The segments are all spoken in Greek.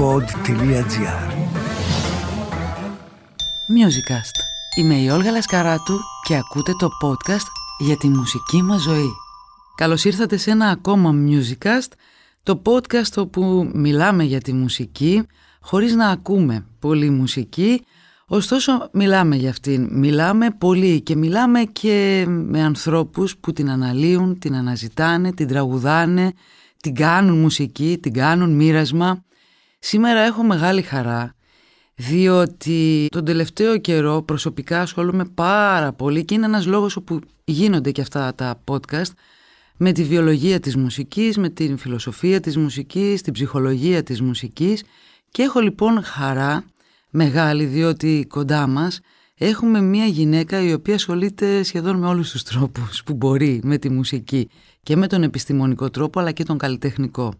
pod.gr Musicast. Είμαι η Όλγα Λασκαράτου και ακούτε το podcast για τη μουσική μας ζωή. Καλώς ήρθατε σε ένα ακόμα Musicast, το podcast όπου μιλάμε για τη μουσική χωρίς να ακούμε πολύ μουσική, ωστόσο μιλάμε για αυτήν. Μιλάμε πολύ και μιλάμε και με ανθρώπους που την αναλύουν, την αναζητάνε, την τραγουδάνε, την κάνουν μουσική, την κάνουν μοίρασμα. Σήμερα έχω μεγάλη χαρά διότι τον τελευταίο καιρό προσωπικά ασχολούμαι πάρα πολύ και είναι ένας λόγος όπου γίνονται και αυτά τα podcast με τη βιολογία της μουσικής, με την φιλοσοφία της μουσικής, την ψυχολογία της μουσικής και έχω λοιπόν χαρά μεγάλη διότι κοντά μας έχουμε μια γυναίκα η οποία ασχολείται σχεδόν με όλους τους τρόπους που μπορεί με τη μουσική και με τον επιστημονικό τρόπο αλλά και τον καλλιτεχνικό.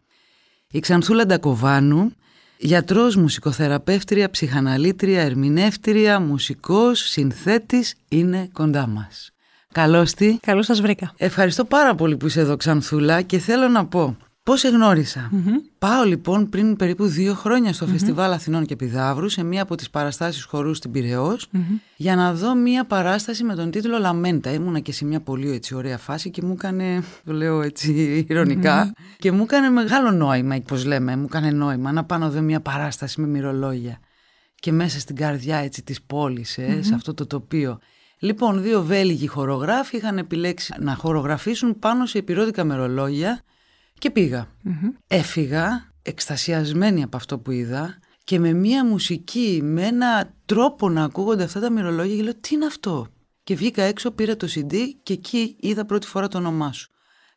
Η Ξανθούλα Ντακοβάνου, γιατρός, μουσικοθεραπεύτρια, ψυχαναλήτρια, ερμηνεύτρια, μουσικός, συνθέτης, είναι κοντά μας. Καλώς τη. Καλώς σας βρήκα. Ευχαριστώ πάρα πολύ που είσαι εδώ Ξανθούλα και θέλω να πω πώς σε γνωρισα Πάω λοιπόν πριν περίπου δύο χρόνια στο Φεστιβάλ Αθηνών και Πιδαύρους σε μία από τις παραστάσεις χορούς στην πυραιος για να δω μία παράσταση με τον τίτλο «Λαμέντα». Ήμουνα και σε μια πολύ έτσι ωραία φάση και μου έκανε, το λέω έτσι ηρωνικά, και μου έκανε μεγάλο νόημα, πώς λέμε, μου έκανε νόημα να πάω να δω μία παράσταση με μυρολόγια και μέσα στην καρδιά έτσι της πόλης, ε, σε αυτό το τοπίο. Λοιπόν, δύο Βέλγοι χορογράφοι είχαν επιλέξει να χορογραφήσουν πάνω σε επιρρόδικα μερολόγια και πήγα. Έφυγα εκστασιασμένη από αυτό που είδα και με μία μουσική, με ένα τρόπο να ακούγονται αυτά τα μυρολόγια και λέω τι είναι αυτό; Και βγήκα έξω, πήρα το CD και εκεί είδα πρώτη φορά το όνομά σου.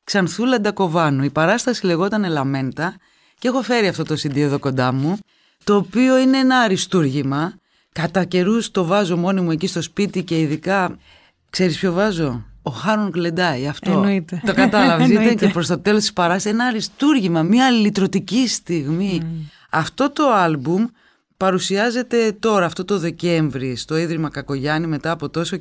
Ξανθούλα Ντακοβάνου. Η παράσταση λεγόταν Λαμέντα και έχω φέρει αυτό το CD εδώ κοντά μου, το οποίο είναι ένα αριστούργημα. Κατά καιρούς το βάζω μόνη μου εκεί στο σπίτι και ειδικά, ξέρεις ποιο βάζω, ο Χάρον Γκλεντάι, αυτό. Εννοείται. Το κατάλαβες. Ήταν και προς το τέλος της παράστασης ένα αριστούργημα, μια λυτρωτική στιγμή. Αυτό το άλμπουμ παρουσιάζεται τώρα, αυτό το Δεκέμβρη, στο Ίδρυμα Κακογιάννη μετά από τόσο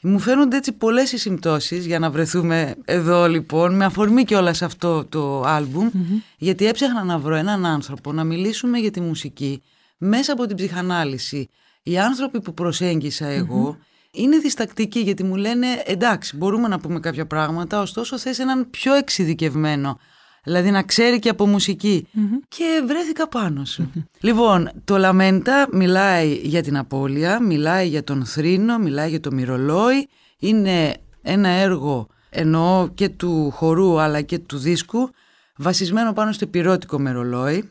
Μου φαίνονται έτσι πολλές οι συμπτώσεις για να βρεθούμε εδώ λοιπόν, με αφορμή και όλα σε αυτό το άλμπουμ, γιατί έψαχνα να βρω έναν άνθρωπο να μιλήσουμε για τη μουσική μέσα από την ψυχανάλυση. Οι άνθρωποι που προσέγγισα εγώ είναι διστακτικοί γιατί μου λένε εντάξει μπορούμε να πούμε κάποια πράγματα ωστόσο θες έναν πιο εξειδικευμένο. Δηλαδή να ξέρει και από και βρέθηκα πάνω σου. Λοιπόν, το Λαμέντα μιλάει για την απώλεια, μιλάει για τον θρήνο, μιλάει για το μυρολόι, είναι ένα έργο εννοώ και του χορού αλλά και του δίσκου βασισμένο πάνω στο πυρότικο μερολόι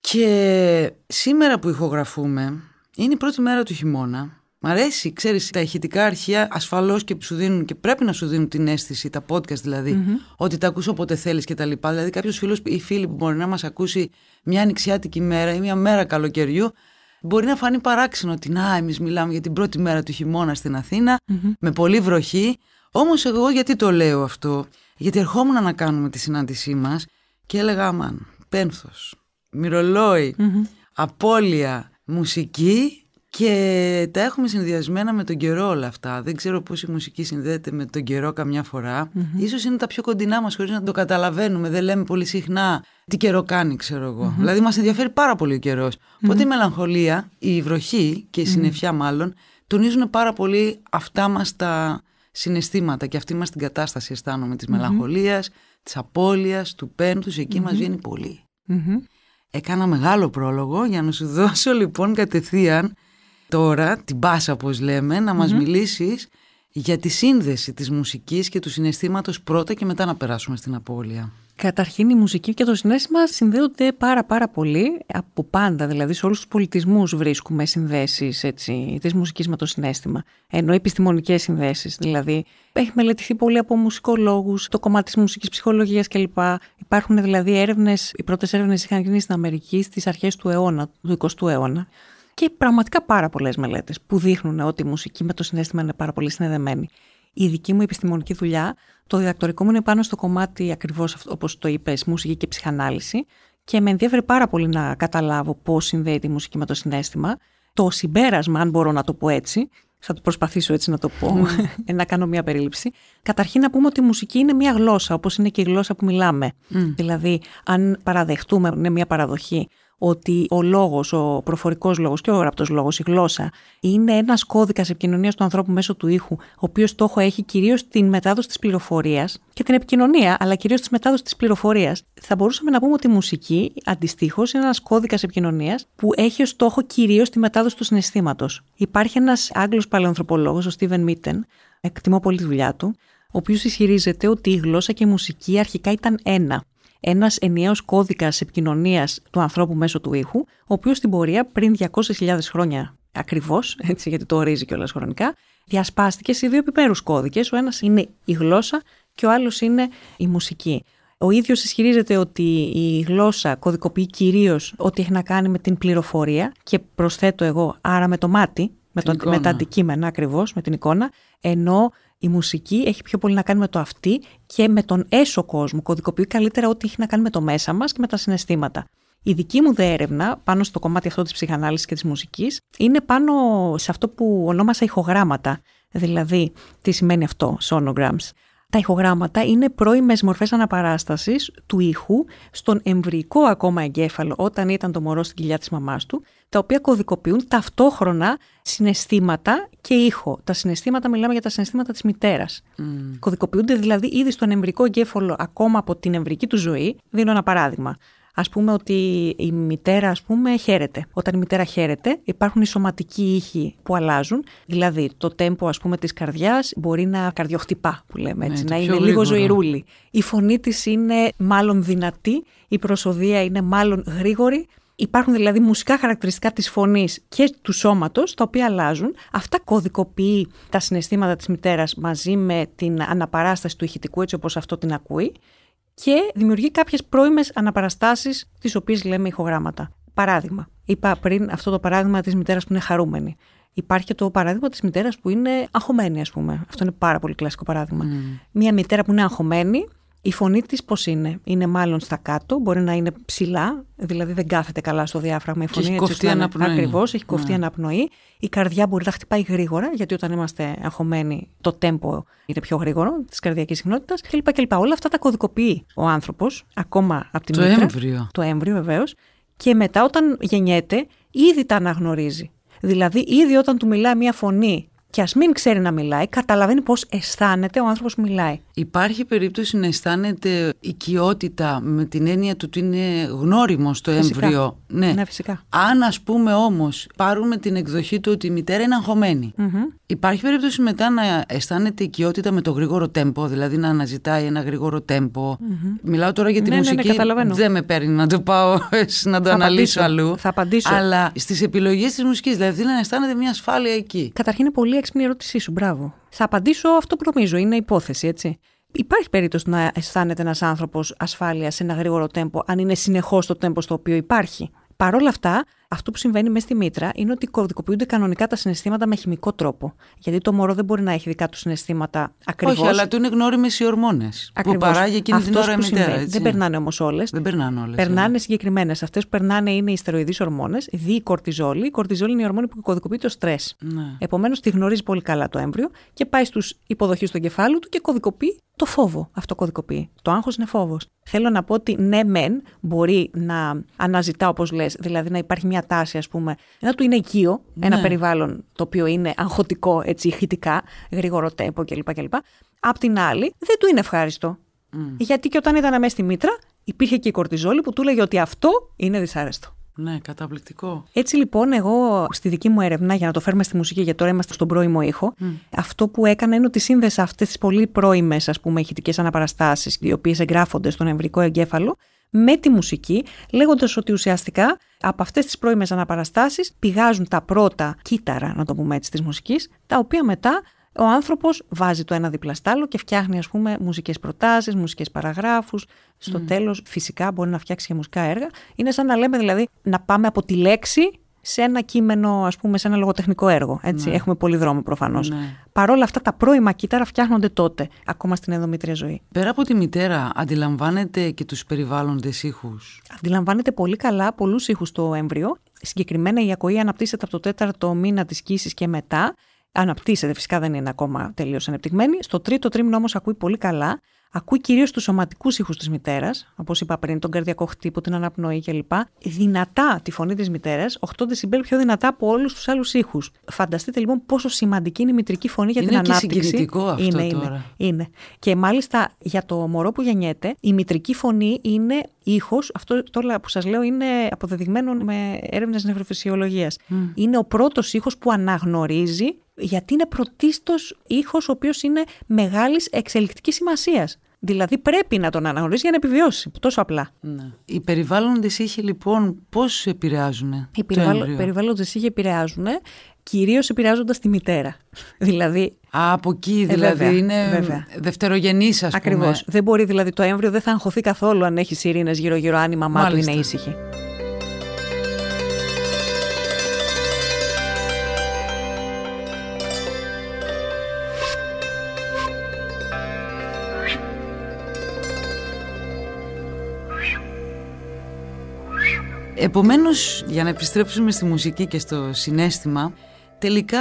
και σήμερα που ηχογραφούμε είναι η πρώτη μέρα του χειμώνα Μ' αρέσει, ξέρεις, τα ηχητικά αρχεία ασφαλώς και σου δίνουν και πρέπει να σου δίνουν την αίσθηση, τα podcast δηλαδή, ότι τα ακούς όποτε θέλεις και τα λοιπά. Δηλαδή κάποιος φίλος ή φίλη που μπορεί να μας ακούσει μια ανοιξιάτικη μέρα ή μια μέρα καλοκαιριού, μπορεί να φανεί παράξενο ότι να εμείς μιλάμε για την πρώτη μέρα του χειμώνα στην αθηνα με πολύ βροχή. Όμως εγώ γιατί το λέω αυτό, γιατί ερχόμουν να κάνουμε τη συνάντησή μας και έλεγα αμάν, πένθος, μυρολόι, απώλεια, μουσική και τα έχουμε συνδυασμένα με τον καιρό όλα αυτά. Δεν ξέρω πώς η μουσική συνδέεται με τον καιρό καμιά φορά. Ίσως είναι τα πιο κοντινά μας χωρίς να το καταλαβαίνουμε. Δεν λέμε πολύ συχνά τι καιρό κάνει, ξέρω εγώ. Δηλαδή μας ενδιαφέρει πάρα πολύ ο καιρός. Οπότε η μελαγχολία, η βροχή και η συννεφιά μάλλον, τονίζουν πάρα πολύ αυτά μας τα συναισθήματα και αυτή μας την κατάσταση αισθάνομαι της μελαγχολίας, της απώλειας, του πένθους. Εκεί μας βγαίνει πολύ. Έκανα μεγάλο πρόλογο για να σου δώσω λοιπόν κατευθείαν τώρα, την πάσα όπως λέμε, να μας μιλήσεις για τη σύνδεση της μουσικής και του συναισθήματος πρώτα και μετά να περάσουμε στην απώλεια. Καταρχήν η μουσική και το συνέστημα συνδέονται πάρα πάρα πολύ από πάντα, δηλαδή σε όλους τους πολιτισμούς βρίσκουμε συνδέσεις έτσι, της μουσικής με το συνέστημα, ενώ επιστημονικές συνδέσεις, δηλαδή έχει μελετηθεί πολύ από μουσικολόγους, το κομμάτι της μουσικής ψυχολογίας κλπ. Υπάρχουν δηλαδή έρευνες, οι πρώτες έρευνες είχαν γίνει στην Αμερική στις αρχές του αιώνα, του 20ου αιώνα και πραγματικά πάρα πολλές μελέτες που δείχνουν ότι η μουσική με το συνέστημα είναι πάρα πολύ συνδεδεμένη. Η δική μου επιστημονική δουλειά, το διδακτορικό μου είναι πάνω στο κομμάτι ακριβώς όπως το είπες, μουσική και ψυχανάλυση. Και με ενδιαφέρει πάρα πολύ να καταλάβω πώς συνδέεται η μουσική με το συνέστημα. Το συμπέρασμα, αν μπορώ να το πω έτσι, θα το προσπαθήσω έτσι να το πω, mm. να κάνω μια περίληψη. Καταρχήν να πούμε ότι η μουσική είναι μια γλώσσα, όπως είναι και η γλώσσα που μιλάμε. Δηλαδή, αν παραδεχτούμε, είναι μια παραδοχή, ότι ο λόγος, ο προφορικός λόγος και ο γραπτός λόγος, η γλώσσα, είναι ένας κώδικας επικοινωνίας του ανθρώπου μέσω του ήχου, ο οποίος στόχο έχει κυρίως την μετάδοση της πληροφορίας και την επικοινωνία, αλλά κυρίως τη μετάδοση της πληροφορίας. Θα μπορούσαμε να πούμε ότι η μουσική, αντιστοίχως, είναι ένας κώδικας επικοινωνίας που έχει ως στόχο κυρίως τη μετάδοση του συναισθήματος. Υπάρχει ένας Άγγλος παλαιοανθρωπολόγο, ο Στίβεν Μίτεν, εκτιμώ πολύ τη δουλειά του, ο οποίος ισχυρίζεται ότι η γλώσσα και η μουσική αρχικά ήταν ένα ένας ενιαίος κώδικας επικοινωνίας του ανθρώπου μέσω του ήχου, ο οποίος στην πορεία πριν 200.000 χρόνια ακριβώς, έτσι γιατί το ορίζει κιόλας χρονικά, διασπάστηκε σε δύο επιμέρους κώδικες. Ο ένας είναι η γλώσσα και ο άλλος είναι η μουσική. Ο ίδιος ισχυρίζεται ότι η γλώσσα κωδικοποιεί κυρίως ό,τι έχει να κάνει με την πληροφορία και προσθέτω εγώ, άρα με το μάτι, με, το, με τα αντικείμενα ακριβώς, με την εικόνα, ενώ η μουσική έχει πιο πολύ να κάνει με το αυτή και με τον έσω κόσμο. Κωδικοποιεί καλύτερα ό,τι έχει να κάνει με το μέσα μας και με τα συναισθήματα. Η δική μου δε έρευνα πάνω στο κομμάτι αυτό της ψυχανάλυσης και της μουσικής είναι πάνω σε αυτό που ονόμασα ηχογράμματα. Δηλαδή, τι σημαίνει αυτό, sonograms. Τα ηχογράμματα είναι πρώιμες μορφές αναπαράστασης του ήχου στον εμβρυϊκό ακόμα εγκέφαλο όταν ήταν το μωρό στην κοιλιά της μαμάς του, τα οποία κωδικοποιούν ταυτόχρονα συναισθήματα και ήχο. Τα συναισθήματα, μιλάμε για τα συναισθήματα της μητέρας. Mm. Κωδικοποιούνται δηλαδή ήδη στον εμβρυϊκό εγκέφαλο ακόμα από την εμβρυϊκή του ζωή. Δίνω ένα παράδειγμα. Α πούμε ότι η μητέρα, ας πούμε, χαίρεται. Όταν η μητέρα χαίρεται, υπάρχουν οι σωματικοί ήχοι που αλλάζουν. Δηλαδή, το τέμπο, ας πούμε, της καρδιάς μπορεί να καρδιοχτυπά, που λέμε έτσι, ναι, να είναι λίγο ζωηρούλη. Η φωνή της είναι μάλλον δυνατή, η προσωδία είναι μάλλον γρήγορη. Υπάρχουν δηλαδή μουσικά χαρακτηριστικά της φωνής και του σώματος, τα οποία αλλάζουν. Αυτά κωδικοποιεί τα συναισθήματα της μητέρας μαζί με την αναπαράσταση του ηχητικού, έτσι όπως αυτό την ακούει και δημιουργεί κάποιες πρώιμες αναπαραστάσεις, τις οποίες λέμε ηχογράμματα. Παράδειγμα, είπα πριν αυτό το παράδειγμα της μητέρας που είναι χαρούμενη. Υπάρχει και το παράδειγμα της μητέρας που είναι αγχωμένη, ας πούμε. Αυτό είναι πάρα πολύ κλασικό παράδειγμα. Mm. Μια μητέρα που είναι αγχωμένη η φωνή της πώς είναι; Είναι μάλλον στα κάτω, μπορεί να είναι ψηλά, δηλαδή δεν κάθεται καλά στο διάφραγμα η φωνή. Έχει κοφτεί αναπνοή. Ακριβώς, έχει κοφτεί ναι. αναπνοή. Η καρδιά μπορεί να χτυπάει γρήγορα, γιατί όταν είμαστε αγχωμένοι, το τέμπο είναι πιο γρήγορο της καρδιακής συχνότητας κλπ. κλπ. Όλα αυτά τα κωδικοποιεί ο άνθρωπος, ακόμα από την το μήτρα. Έμβριο. Το έμβριο, βεβαίως. Και μετά, όταν γεννιέται, ήδη τα αναγνωρίζει. Δηλαδή, ήδη όταν του μιλάει μια φωνή και ας μην ξέρει να μιλάει, καταλαβαίνει πώς αισθάνεται ο άνθρωπος που μιλάει. Υπάρχει περίπτωση να αισθάνεται οικειότητα με την έννοια του ότι είναι γνώριμο στο έμβριο. Ναι. ναι, φυσικά. Αν ας πούμε όμως πάρουμε την εκδοχή του ότι η μητέρα είναι υπάρχει περίπτωση μετά να αισθάνεται οικειότητα με το γρήγορο τέμπο, δηλαδή να αναζητάει ένα γρήγορο τέμπο. Μιλάω τώρα για τη ναι, μουσική. Ναι, ναι, δεν με παίρνει να το πάω να το θα αναλύσω αλλού. Θα απαντήσω. Αλλά στις επιλογές της μουσικής, δηλαδή να αισθάνεται μια ασφάλεια εκεί. Καταρχήν είναι πολύ έξυπνη η ερώτησή σου. Μπράβο. Θα απαντήσω αυτό που νομίζω. Είναι υπόθεση, έτσι. Υπάρχει περίπτωση να αισθάνεται ένας άνθρωπος ασφάλεια σε ένα γρήγορο τέμπο, αν είναι συνεχώς το τέμπο στο οποίο υπάρχει. Παρ' όλα αυτά, αυτό που συμβαίνει μέσα στη μήτρα είναι ότι κωδικοποιούνται κανονικά τα συναισθήματα με χημικό τρόπο. Γιατί το μωρό δεν μπορεί να έχει δικά του συναισθήματα ακριβώς. Όχι, αλλά του είναι γνώριμες οι ορμόνες. Που παράγει εκείνη την ώρα η μητέρα. Έτσι. Δεν περνάνε όμως όλες. Δεν περνάνε όλες. Περνάνε ναι. συγκεκριμένες. Αυτές που περνάνε είναι οι στεροειδεί ορμόνες, δι η κορτιζόλη. Η κορτιζόλη είναι η ορμόνη που κωδικοποιεί το στρες. Ναι. Επομένως, τη γνωρίζει πολύ καλά το έμβριο και πάει στους υποδοχείς του εγκεφάλου του και κωδικοποιεί το φόβο. Αυτό κωδικοποιεί. Το άγχος είναι φόβος. Θέλω να πω ότι ναι, μεν μπορεί να αναζητά, όπως λες, δηλαδή να υπάρχει μια τάση, ας πούμε, να του είναι οικείο, ναι. ένα περιβάλλον το οποίο είναι αγχωτικό, έτσι, ηχητικά, γρήγορο τέμπο κλπ. κλπ. Απ' την άλλη, δεν του είναι ευχάριστο. Γιατί και όταν ήταν μέσα στη μήτρα, υπήρχε και η κορτιζόλη που του έλεγε ότι αυτό είναι δυσάρεστο. Ναι, καταπληκτικό. Έτσι λοιπόν, εγώ στη δική μου έρευνα, για να το φέρουμε στη μουσική, γιατί τώρα είμαστε στον πρώιμο ήχο, αυτό που έκανα είναι ότι σύνδεσα αυτές τις πολύ πρώιμες, ας πούμε, ηχητικές αναπαραστάσεις, οι οποίες εγγράφονται στον εμβρικό εγκέφαλο, με τη μουσική, λέγοντας ότι ουσιαστικά από αυτές τις πρώιμες αναπαραστάσεις πηγάζουν τα πρώτα κύτταρα, να το πούμε έτσι, της μουσικής, τα οποία μετά ο άνθρωπος βάζει το ένα δίπλα στ' άλλο και φτιάχνει, ας πούμε, μουσικές προτάσεις, μουσικές παραγράφους. Στο mm. τέλος, φυσικά, μπορεί να φτιάξει και μουσικά έργα. Είναι σαν να λέμε δηλαδή να πάμε από τη λέξη σε ένα κείμενο, ας πούμε, σε ένα λογοτεχνικό έργο. Έτσι. Ναι. Έχουμε πολύ δρόμο προφανώς. Ναι. Παρ' όλα αυτά, τα πρώιμα κύτταρα φτιάχνονται τότε, ακόμα στην ενδομήτρια ζωή. Πέρα από τη μητέρα, αντιλαμβάνεται και τους περιβάλλοντες ήχους; Αντιλαμβάνεται πολύ καλά πολλούς ήχους στο έμβριο. Συγκεκριμένα η ακοή αναπτύσσεται από το τέταρτο μήνα της κύση και μετά Αναπτύσσεται, φυσικά δεν είναι ακόμα τελείως ανεπτυγμένη. Στο τρίτο τρίμηνο όμως ακούει πολύ καλά. Ακούει κυρίως τους σωματικούς ήχους της μητέρας, όπως είπα πριν, τον καρδιακό χτύπο, την αναπνοή κλπ. Δυνατά τη φωνή της μητέρας, 8 δεσιμπέλ πιο δυνατά από όλους τους άλλους ήχους. Φανταστείτε λοιπόν πόσο σημαντική είναι η μητρική φωνή για είναι την και ανάπτυξη. συγκινητικό αυτό είναι, τώρα. Είναι, είναι. Και μάλιστα για το μωρό που γεννιέται, η μητρική φωνή είναι ήχος. Αυτό τώρα που σας λέω είναι αποδεδειγμένο με έρευνες νευροφυσιολογίας. Mm. Είναι ο πρώτος ήχος που αναγνωρίζει γιατί είναι πρωτίστως ήχος ο οποίος είναι μεγάλης εξελικτικής σημασίας. Δηλαδή πρέπει να τον αναγνωρίσει για να επιβιώσει. Τόσο απλά. Ναι. Οι περιβάλλοντες ήχοι λοιπόν πώς επηρεάζουν. Οι περιβάλλοντες ήχοι επηρεάζουν κυρίως επηρεάζοντας τη μητέρα. δηλαδή. Α, από εκεί δηλαδή ε, βέβαια, είναι βέβαια. δευτερογενής, ας πούμε. Ακριβώς. Δεν μπορεί δηλαδή το έμβριο δεν θα αγχωθεί καθόλου αν έχει ειρήνε γύρω-γύρω, αν η μαμά Μάλιστα. του είναι ήσυχη. Επομένως, για να επιστρέψουμε στη μουσική και στο συνέστημα, τελικά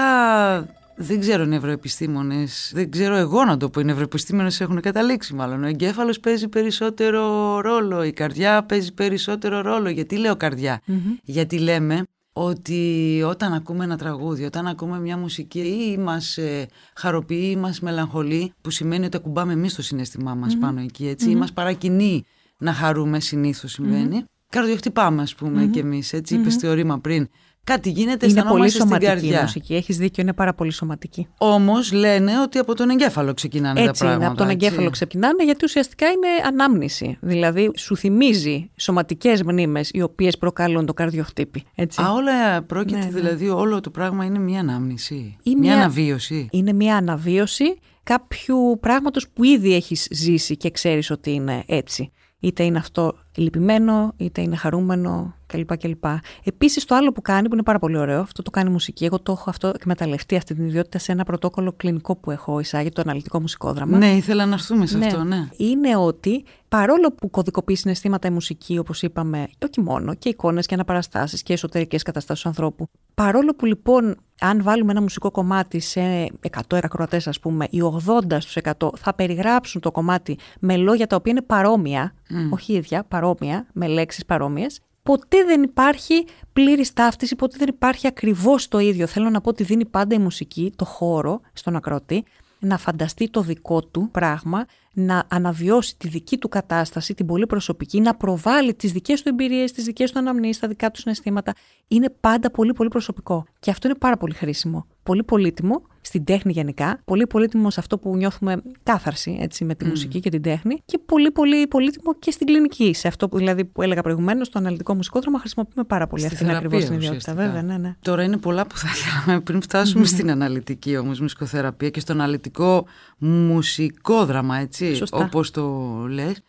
δεν ξέρω νευροεπιστήμονες, δεν ξέρω εγώ να το πω, οι νευροεπιστήμονες έχουν καταλήξει μάλλον. Ο εγκέφαλος παίζει περισσότερο ρόλο, η καρδιά παίζει περισσότερο ρόλο. Γιατί λέω καρδιά, γιατί λέμε ότι όταν ακούμε ένα τραγούδι, όταν ακούμε μια μουσική ή μας ε, χαροποιεί ή μας μελαγχολεί, που σημαίνει ότι ακουμπάμε εμείς το συναίσθημά μας πάνω εκεί, έτσι, ή μας παρακινεί να χαρούμε, συνήθως συμβαίνει. Καρδιοχτυπάμε, ας πούμε, κι εμείς, έτσι, είπες το ρήμα πριν. Κάτι γίνεται, Είναι πολύ αισθανόμαστε στην σωματική η καρδιά. μουσική. Έχεις δίκιο, είναι πάρα πολύ σωματική. Όμως λένε ότι από τον εγκέφαλο ξεκινάνε τα Έτσι πράγματα. είναι, από τον έτσι. εγκέφαλο ξεκινάνε γιατί ουσιαστικά είναι ανάμνηση. Δηλαδή σου θυμίζει σωματικές μνήμες οι οποίες προκαλούν το καρδιοχτύπη. Έτσι. Α, όλα πρόκειται, Ναι, ναι. δηλαδή όλο το πράγμα είναι μια ανάμνηση. Ή μια, μια- αναβίωση. Είναι μια αναβίωση κάποιου πράγματος που ήδη έχεις ζήσει και ξέρεις ότι είναι έτσι. Είτε είναι αυτό λυπημένο, είτε είναι χαρούμενο κλπ. κλπ. Επίσης, το άλλο που κάνει, που είναι πάρα πολύ ωραίο, αυτό το κάνει η μουσική. Εγώ το έχω αυτό εκμεταλλευτεί αυτή την ιδιότητα σε ένα πρωτόκολλο κλινικό που έχω εισάγει, το αναλυτικό μουσικόδραμα. Ναι, ήθελα να έρθουμε σε αυτό, ναι. Είναι ότι παρόλο που κωδικοποιείς συναισθήματα η μουσική, όπως είπαμε, όχι μόνο, και εικόνες και αναπαραστάσεις και εσωτερικές καταστάσεις του ανθρώπου. Παρόλο που λοιπόν, αν βάλουμε ένα μουσικό κομμάτι σε 100 ακροατές, ας πούμε, οι 80 στους 100 θα περιγράψουν το κομμάτι με λόγια τα οποία είναι παρόμοια, όχι ίδια, παρόμοια, με λέξεις παρόμοιες. Ποτέ δεν υπάρχει πλήρης ταύτιση, ποτέ δεν υπάρχει ακριβώς το ίδιο. Θέλω να πω ότι δίνει πάντα η μουσική το χώρο στον ακροατή να φανταστεί το δικό του πράγμα, να αναβιώσει τη δική του κατάσταση, την πολύ προσωπική, να προβάλλει τις δικές του εμπειρίες, τις δικές του αναμνήσεις, τα δικά του συναισθήματα. Είναι πάντα πολύ πολύ προσωπικό. Και αυτό είναι πάρα πολύ χρήσιμο. Πολύ πολύτιμο στην τέχνη γενικά, πολύ πολύτιμο σε αυτό που νιώθουμε κάθαρση έτσι, με τη μουσική και την τέχνη και πολύ πολύ πολύτιμο και στην κλινική. Σε αυτό που, δηλαδή, που έλεγα προηγουμένως, στο αναλυτικό μουσικόδραμα χρησιμοποιούμε πάρα πολύ Στη αυτή την θεραπεία, ακριβώς την ιδιότητα. ουσιαστικά. Βέβαια, ναι, ναι. Τώρα είναι πολλά που θα θέλαμε πριν φτάσουμε στην αναλυτική όμως μουσικοθεραπεία και στο αναλυτικό μουσικό δράμα, έτσι, Σωστά. όπως το λες.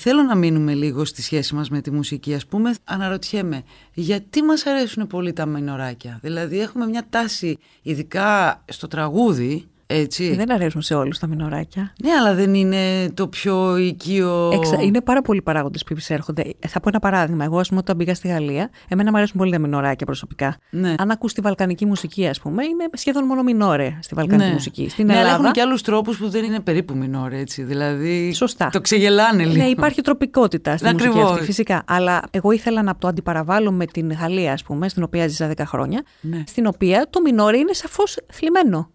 Θέλω να μείνουμε λίγο στη σχέση μας με τη μουσική. Ας πούμε, αναρωτιέμαι, γιατί μας αρέσουν πολύ τα μινοράκια. Δηλαδή, έχουμε μια τάση, ειδικά στο τραγούδι, έτσι. Δεν αρέσουν σε όλους τα μινοράκια. Ναι, αλλά δεν είναι το πιο οικείο... Εξα... Είναι πάρα πολλοί παράγοντες που επισέρχονται. Θα πω ένα παράδειγμα. Εγώ, ας πούμε, όταν πήγα στη Γαλλία, εμένα μου αρέσουν πολύ τα μινωράκια προσωπικά. Ναι. Αν ακούς τη βαλκανική μουσική, ας πούμε, είναι σχεδόν μόνο μινόρε στη βαλκανική Ναι. μουσική. Στην ναι, αλλά Ελλάδα. έχουν και άλλους τρόπους που δεν είναι περίπου μινόρε, έτσι. Δηλαδή. Σωστά. Το ξεγελάνε λίγο. Ναι, υπάρχει τροπικότητα στη μουσική Ακριβώς. αυτή, φυσικά. Αλλά εγώ ήθελα να το αντιπαραβάλω με την Γαλλία, ας πούμε, στην οποία ζήσα 10 χρόνια. Ναι. Στην οποία το μινόρε είναι σαφώς θλιμμένο.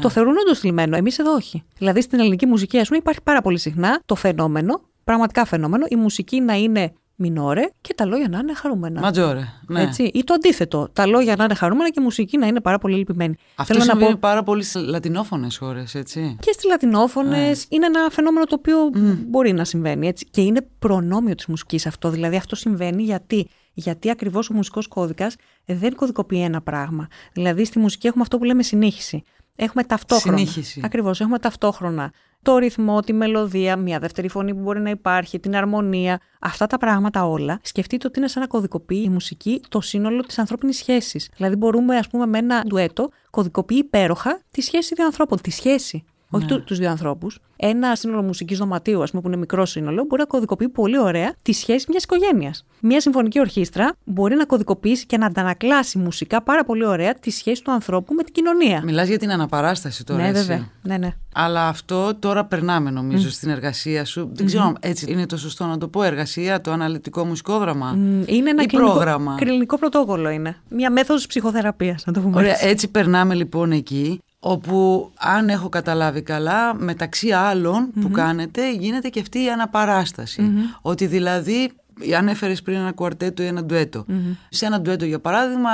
Το θεωρούν όντως θλιμμένο. Εμείς εδώ όχι. Δηλαδή στην ελληνική μουσική, ας πούμε, υπάρχει πάρα πολύ συχνά το φαινόμενο, πραγματικά φαινόμενο, η μουσική να είναι μινόρε και τα λόγια να είναι χαρούμενα. Ματζόρε. Ναι. Έτσι. Ή το αντίθετο. Τα λόγια να είναι χαρούμενα και η μουσική να είναι πάρα πολύ λυπημένη. Αυτό Θέλω να συμβαίνει πω πάρα πολύ στι λατινόφωνες χώρες, έτσι. και στις λατινόφωνες είναι ένα φαινόμενο το οποίο μπορεί να συμβαίνει. Έτσι. Και είναι προνόμιο της μουσικής αυτό. Δηλαδή αυτό συμβαίνει γιατί. Γιατί ακριβώς ο μουσικός κώδικας δεν κωδικοποιεί ένα πράγμα. Δηλαδή στη μουσική έχουμε αυτό που λέμε συνήχηση. Έχουμε ταυτόχρονα. Συνήχηση. Ακριβώς. Έχουμε ταυτόχρονα το ρυθμό, τη μελωδία, μια δεύτερη φωνή που μπορεί να υπάρχει, την αρμονία. Αυτά τα πράγματα όλα. Σκεφτείτε ότι είναι σαν να κωδικοποιεί η μουσική το σύνολο της ανθρώπινης σχέσης. Δηλαδή, μπορούμε, ας πούμε, με ένα ντουέτο κωδικοποιεί υπέροχα τη σχέση δύο ανθρώπων. Τη σχέση. Όχι ναι. του δύο ανθρώπους. Ένα σύνολο μουσικής δωματίου, ας πούμε, που είναι μικρό σύνολο, μπορεί να κωδικοποιεί πολύ ωραία τη σχέση μιας οικογένειας. Μια συμφωνική ορχήστρα μπορεί να κωδικοποιήσει και να αντανακλάσει μουσικά πάρα πολύ ωραία τη σχέση του ανθρώπου με την κοινωνία. Μιλάς για την αναπαράσταση τώρα. Ναι, έτσι. βέβαια. Ναι, ναι. Αλλά αυτό τώρα περνάμε νομίζω mm. στην εργασία σου. Δεν ξέρω αν έτσι είναι το σωστό να το πω. Εργασία, το αναλυτικό μουσικόδραμα. Mm, είναι ένα ή κλινικό, πρόγραμμα; κλινικό πρωτόκολλο είναι. Μια μέθοδος ψυχοθεραπείας, να το πούμε Ωραία, έτσι. έτσι περνάμε λοιπόν εκεί όπου αν έχω καταλάβει καλά μεταξύ άλλων που κάνετε γίνεται και αυτή η αναπαράσταση. Ότι δηλαδή αν έφερες πριν ένα κουαρτέτο ή ένα ντουέτο. Σε ένα ντουέτο, για παράδειγμα,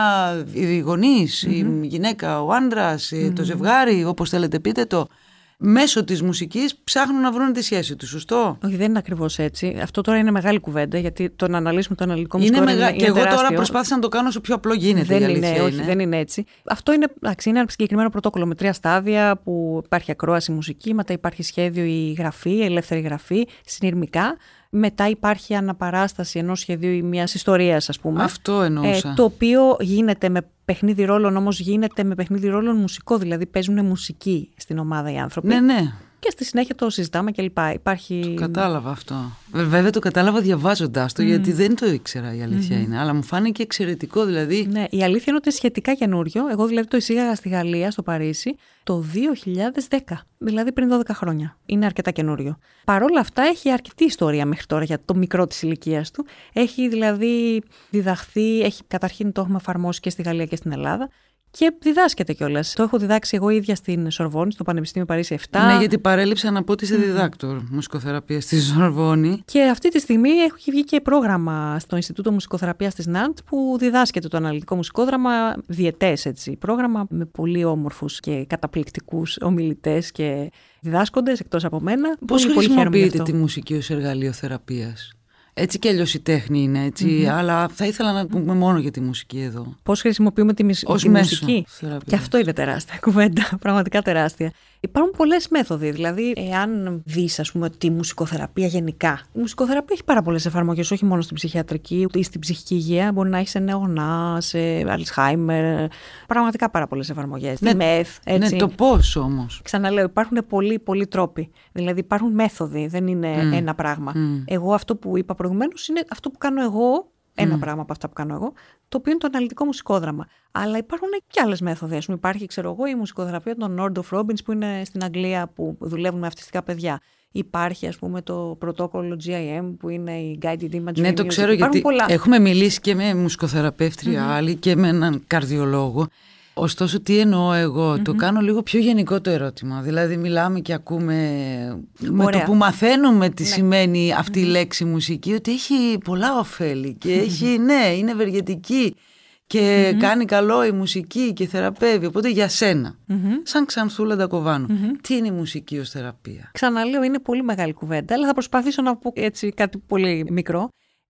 οι γονείς, η γυναίκα, ο άντρας, το ζευγάρι, όπως θέλετε πείτε το, μέσω της μουσικής ψάχνουν να βρουν τη σχέση τους. Σωστό; Όχι, δεν είναι ακριβώς έτσι. Αυτό τώρα είναι μεγάλη κουβέντα, γιατί το να αναλύσουμε το αναλυτικό Είναι μουσικό μεγα... είναι, Και εγώ τώρα τεράστιο. προσπάθησα να το κάνω όσο πιο απλό γίνεται. Δεν η είναι, αλήθεια όχι, δεν είναι έτσι. Αυτό είναι, εντάξει, είναι ένα συγκεκριμένο πρωτόκολλο με τρία στάδια που υπάρχει ακρόαση μουσική, μετά υπάρχει σχέδιο η γραφή, η ελεύθερη γραφή, συνειρμικά. Μετά υπάρχει αναπαράσταση ενός σχεδίου ή μιας ιστορίας, ας πούμε. Αυτό εννοούσα. Ε, το οποίο γίνεται με παιχνίδι ρόλων, όμως γίνεται με παιχνίδι ρόλων μουσικό, δηλαδή παίζουν μουσική στην ομάδα οι άνθρωποι. Ναι, ναι. Και στη συνέχεια το συζητάμε κλπ. Υπάρχει... Κατάλαβα αυτό. Βε- Βέβαια το κατάλαβα διαβάζοντά το, γιατί δεν το ήξερα η αλήθεια είναι. Αλλά μου φάνηκε εξαιρετικό. Δηλαδή. Ναι, η αλήθεια είναι ότι είναι σχετικά καινούριο. Εγώ δηλαδή το εισήγαγα στη Γαλλία, στο Παρίσι, το 2010. Δηλαδή πριν 12 χρόνια. Είναι αρκετά καινούριο. Παρ' όλα αυτά έχει αρκετή ιστορία μέχρι τώρα για το μικρό της ηλικίας του. Έχει δηλαδή διδαχθεί, έχει καταρχήν το έχουμε εφαρμόσει και στη Γαλλία και στην Ελλάδα. Και διδάσκεται κιόλας. Το έχω διδάξει εγώ ίδια στην Σορβόνη, στο Πανεπιστήμιο Παρίσι 7. Ναι, γιατί παρέλειψα να πω ότι είσαι διδάκτορ μουσικοθεραπείας στη Ζορβόνη. Και αυτή τη στιγμή έχει βγει και πρόγραμμα στο Ινστιτούτο Μουσικοθεραπείας της ΝΑΝΤ που διδάσκεται το αναλυτικό μουσικόδραμα διετές έτσι. Πρόγραμμα με πολύ όμορφους και καταπληκτικούς ομιλητές και διδάσκοντες εκτός από μένα. Πώς Πολύ, πολύ χαίρομαι γι' χρησιμοποιείτε αυτό. τη μουσική ως εργαλείο θεραπείας; Έτσι κι αλλιώς η τέχνη είναι έτσι, αλλά θα ήθελα να πούμε μόνο για τη μουσική εδώ. Πώς χρησιμοποιούμε τη, μισ- Ως τη μέσο μουσική. θεραπείας. Και αυτό είναι τεράστια κουβέντα, πραγματικά τεράστια. Υπάρχουν πολλές μέθοδοι. Δηλαδή, εάν δεις, ας πούμε, τη μουσικοθεραπεία γενικά. Η μουσικοθεραπεία έχει πάρα πολλές εφαρμογές, όχι μόνο στην ψυχιατρική, ούτε στην ψυχική υγεία. Μπορεί να έχεις σε νεογνά, σε Alzheimer. Πραγματικά πάρα πολλές εφαρμογές. Ναι, Τη μεθ, έτσι. Ναι, το πώς όμως. Ξαναλέω, υπάρχουν πολλοί, πολλοί τρόποι. Δηλαδή, υπάρχουν μέθοδοι, δεν είναι ένα πράγμα. Εγώ αυτό που είπα προηγουμένως είναι αυτό που κάνω εγώ, ένα πράγμα από αυτά που κάνω εγώ, το οποίο είναι το αναλυτικό μουσικόδραμα. Αλλά υπάρχουν και άλλες μέθοδοι. Ας πούμε, υπάρχει, ξέρω εγώ, η μουσικοθεραπεία των Nord of Robbins που είναι στην Αγγλία που δουλεύουν με αυτιστικά παιδιά. Υπάρχει, ας πούμε, το πρωτόκολλο GIM που είναι η Guided Imagery Ναι, το Music. ξέρω Υπάρχουν γιατί πολλά. έχουμε μιλήσει και με μουσικοθεραπεύτρια άλλη και με έναν καρδιολόγο. Ωστόσο, τι εννοώ εγώ, το κάνω λίγο πιο γενικό το ερώτημα. Δηλαδή, μιλάμε και ακούμε με το Ωραία. που μαθαίνουμε τι σημαίνει αυτή η λέξη μουσική, ότι έχει πολλά ωφέλη και έχει, ναι, είναι ευεργετική και κάνει καλό η μουσική και θεραπεύει. Οπότε για σένα, σαν Ξανθούλα Ντακοβάνου, τι είναι η μουσική ως θεραπεία; Ξαναλέω, είναι πολύ μεγάλη κουβέντα, αλλά θα προσπαθήσω να πω έτσι κάτι πολύ μικρό.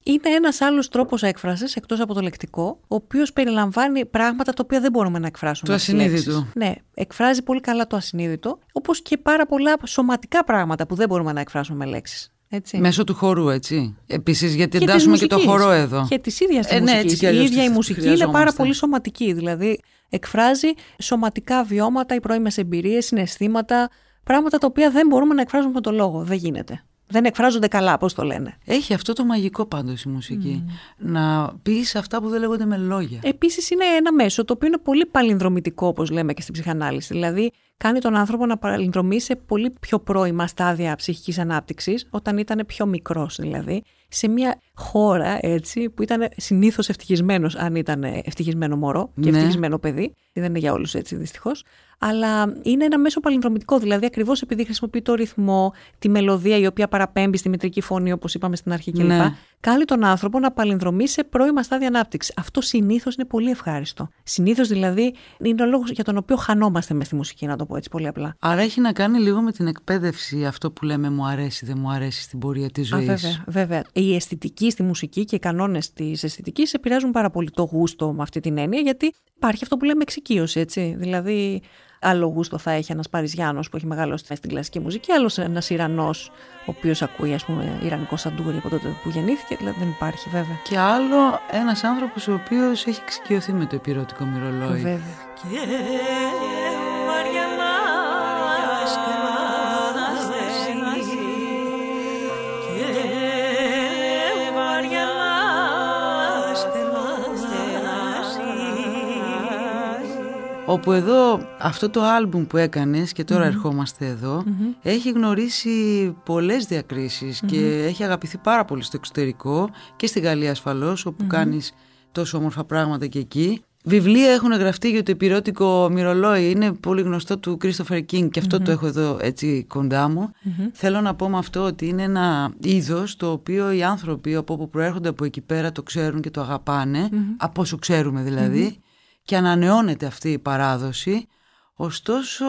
Είναι ένας άλλος τρόπος έκφρασης εκτός από το λεκτικό, ο οποίος περιλαμβάνει πράγματα τα οποία δεν μπορούμε να εκφράσουμε. Το με τις ασυνείδητο. λέξεις. Ναι, εκφράζει πολύ καλά το ασυνείδητο, όπως και πάρα πολλά σωματικά πράγματα που δεν μπορούμε να εκφράσουμε με λέξεις. Έτσι. Μέσω του χορού, έτσι. Επίσης, γιατί Και της εντάσσουμε και το μουσικής. χορό εδώ. Και της ίδιας της Ε, ναι, έτσι μουσικής. κι η αλλιώς ίδια η τη μουσική είναι πάρα χρειαζόμαστε. πολύ σωματική. Δηλαδή, εκφράζει σωματικά βιώματα, οι πρώιμες εμπειρίες, συναισθήματα, πράγματα τα οποία δεν μπορούμε να εκφράζουμε με τον λόγο. Δεν γίνεται. Δεν εκφράζονται καλά, πώς το λένε. Έχει αυτό το μαγικό πάντως η μουσική. Να πεις αυτά που δεν λέγονται με λόγια. Επίσης, είναι ένα μέσο το οποίο είναι πολύ παλινδρομητικό, όπως λέμε και στην ψυχανάλυση. Δηλαδή, κάνει τον άνθρωπο να παλινδρομεί σε πολύ πιο πρώιμα στάδια ψυχικής ανάπτυξης, όταν ήταν πιο μικρός δηλαδή, σε μια χώρα έτσι, που ήταν συνήθως ευτυχισμένος, αν ήταν ευτυχισμένο μωρό και Ναι. ευτυχισμένο παιδί. Δεν είναι για όλους έτσι, δυστυχώς. Αλλά είναι ένα μέσο παλινδρομητικό, δηλαδή ακριβώς επειδή χρησιμοποιεί το ρυθμό, τη μελωδία η οποία παραπέμπει στη μετρική φωνή, όπως είπαμε στην αρχή κλπ. Ναι. Κάνει τον άνθρωπο να παλινδρομεί σε πρώιμα στάδια ανάπτυξης. Αυτό συνήθως είναι πολύ ευχάριστο. Συνήθως δηλαδή είναι ο λόγος για τον οποίο χανόμαστε μες στη μουσική, να το πω έτσι πολύ απλά. Άρα έχει να κάνει λίγο με την εκπαίδευση αυτό που λέμε μου αρέσει, δεν μου αρέσει στην πορεία της Α, ζωής. βέβαια, βέβαια. Η αισθητική στη μουσική και οι κανόνες της αισθητικής επηρεάζουν πάρα πολύ το γούστο με αυτή την έννοια, γιατί υπάρχει αυτό που λέμε εξοικείωση, έτσι. Δηλαδή, άλλο γούστο θα έχει ένας Παριζιάνο που έχει μεγαλώσει στην κλασική μουσική, άλλος ένας Ιρανός, ο οποίος ακούει, ας πούμε, Ιρανικό σαντούρι από τότε που γεννήθηκε. Δηλαδή, δεν υπάρχει, βέβαια. Και άλλο ένας άνθρωπος ο οποίος έχει εξοικειωθεί με το επιρροτικό μυρολόι. Βέβαια. Και Όπου εδώ αυτό το άλμπουμ που έκανες και τώρα ερχόμαστε εδώ έχει γνωρίσει πολλές διακρίσεις και έχει αγαπηθεί πάρα πολύ στο εξωτερικό και στη Γαλλία ασφαλώς όπου κάνεις τόσο όμορφα πράγματα και εκεί. Βιβλία έχουν γραφτεί για το επιρώτικο μυρολόι. Είναι πολύ γνωστό του Christopher King και αυτό το έχω εδώ έτσι κοντά μου. Θέλω να πω με αυτό ότι είναι ένα είδος το οποίο οι άνθρωποι από όπου προέρχονται από εκεί πέρα το ξέρουν και το αγαπάνε, από όσο ξέρουμε δηλαδή, και ανανεώνεται αυτή η παράδοση. Ωστόσο,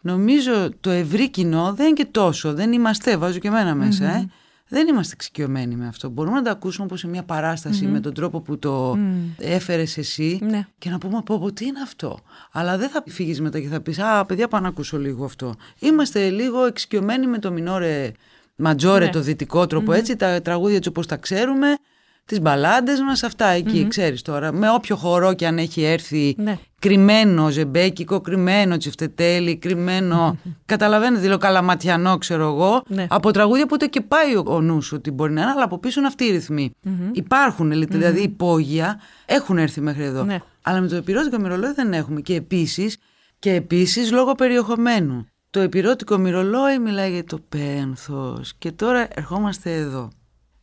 νομίζω το ευρύ κοινό δεν είναι και τόσο. Δεν είμαστε, βάζω και εμένα μέσα, ε δεν είμαστε εξοικειωμένοι με αυτό. Μπορούμε να το ακούσουμε όπως σε μια παρασταση με τον τρόπο που το mm. έφερες εσύ Ναι. και να πούμε από, από τι είναι αυτό; Αλλά δεν θα φύγεις μετά και θα πεις «Α, παιδιά, πάω να ακούσω λίγο αυτό». Είμαστε λίγο εξοικειωμένοι με το μινόρε ματζόρε, Ναι. το δυτικό τρόπο, έτσι, τα τραγούδια έτσι όπως τα ξέρουμε, τις μπαλάντες μας, αυτά εκεί, ξέρεις τώρα. Με όποιο χορό και αν έχει έρθει Ναι. κρυμμένο ζεμπέκικο, κρυμμένο τσιφτετέλι, κρυμμένο. Καταλαβαίνετε, λέω καλαματιανό, ξέρω εγώ. Ναι. Από τραγούδια που ούτε και πάει ο, ο νους ότι μπορεί να είναι, αλλά από πίσω είναι αυτοί οι ρυθμοί. Υπάρχουν, δηλαδή υπόγεια έχουν έρθει μέχρι εδώ. Ναι. Αλλά με το επιρώτικο μυρολόι δεν έχουμε. Και επίσης, και επίσης λόγω περιεχομένου. Το επιρώτικο μυρολόι μιλάει για το πένθος και τώρα ερχόμαστε εδώ.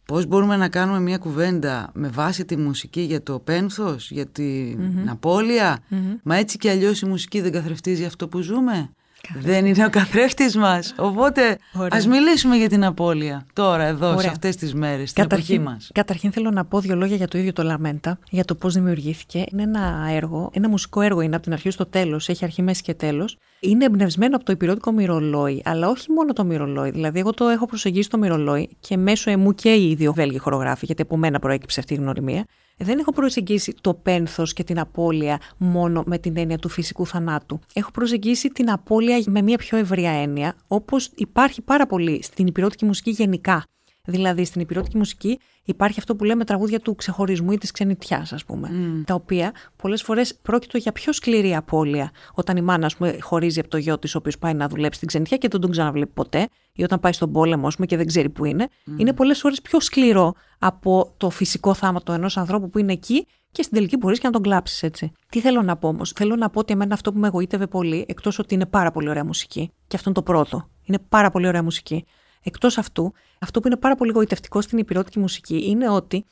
Πώς μπορούμε να κάνουμε μια κουβέντα με βάση τη μουσική για το πένθος, για την απώλεια; Μα έτσι κι αλλιώς η μουσική δεν καθρεφτίζει αυτό που ζούμε; Δεν είναι ο καθρέφτης μας. Οπότε Ωραία. ας μιλήσουμε για την απώλεια τώρα, εδώ, σε Ωραία. αυτές τις μέρες, στην εποχή μας. καταρχήν θέλω να πω δύο λόγια για το ίδιο το Λαμέντα, για το πώς δημιουργήθηκε. Είναι ένα έργο, ένα μουσικό έργο είναι από την αρχή στο τέλος, έχει αρχή, μέση και τέλος. Είναι εμπνευσμένο από το υπηρώτικο μυρολόι, αλλά όχι μόνο το μυρολόι. Δηλαδή, εγώ το έχω προσεγγίσει το μυρολόι και μέσω εμού και οι δύο Βέλγοι χορογράφοι, γιατί από μένα προέκυψε αυτή η γνωριμία. Δεν έχω προσεγγίσει το πένθος και την απώλεια μόνο με την έννοια του φυσικού θανάτου. Έχω προσεγγίσει την απώλεια με μια πιο ευρία έννοια, όπως υπάρχει πάρα πολύ στην υπηρώτικη μουσική γενικά. Δηλαδή, στην υπηρώτικη μουσική υπάρχει αυτό που λέμε τραγούδια του ξεχωρισμού ή της ξενιτιάς, ας πούμε. Τα οποία πολλές φορές πρόκειται για πιο σκληρή απώλεια. Όταν η μάνα, ας πούμε, χωρίζει από το γιο της, ο οποίος πάει να δουλέψει στην ξενιτιά και δεν τον ξαναβλέπει ποτέ, ή όταν πάει στον πόλεμο, ας πούμε, και δεν ξέρει που είναι. Είναι πολλές φορές πιο σκληρό από το φυσικό θάνατο ενός ανθρώπου που είναι εκεί και στην τελική μπορείς και να τον κλάψεις, έτσι. Τι θέλω να πω όμως; Θέλω να πω ότι εμένα αυτό που με εγωίτευε πολύ, εκτός ότι είναι πάρα πολύ ωραία μουσική, και αυτό είναι το πρώτο. Είναι πάρα πολύ ωραία μουσική. Εκτός αυτού, αυτό που είναι πάρα πολύ γοητευτικό στην υπηρώτικη μουσική είναι ότι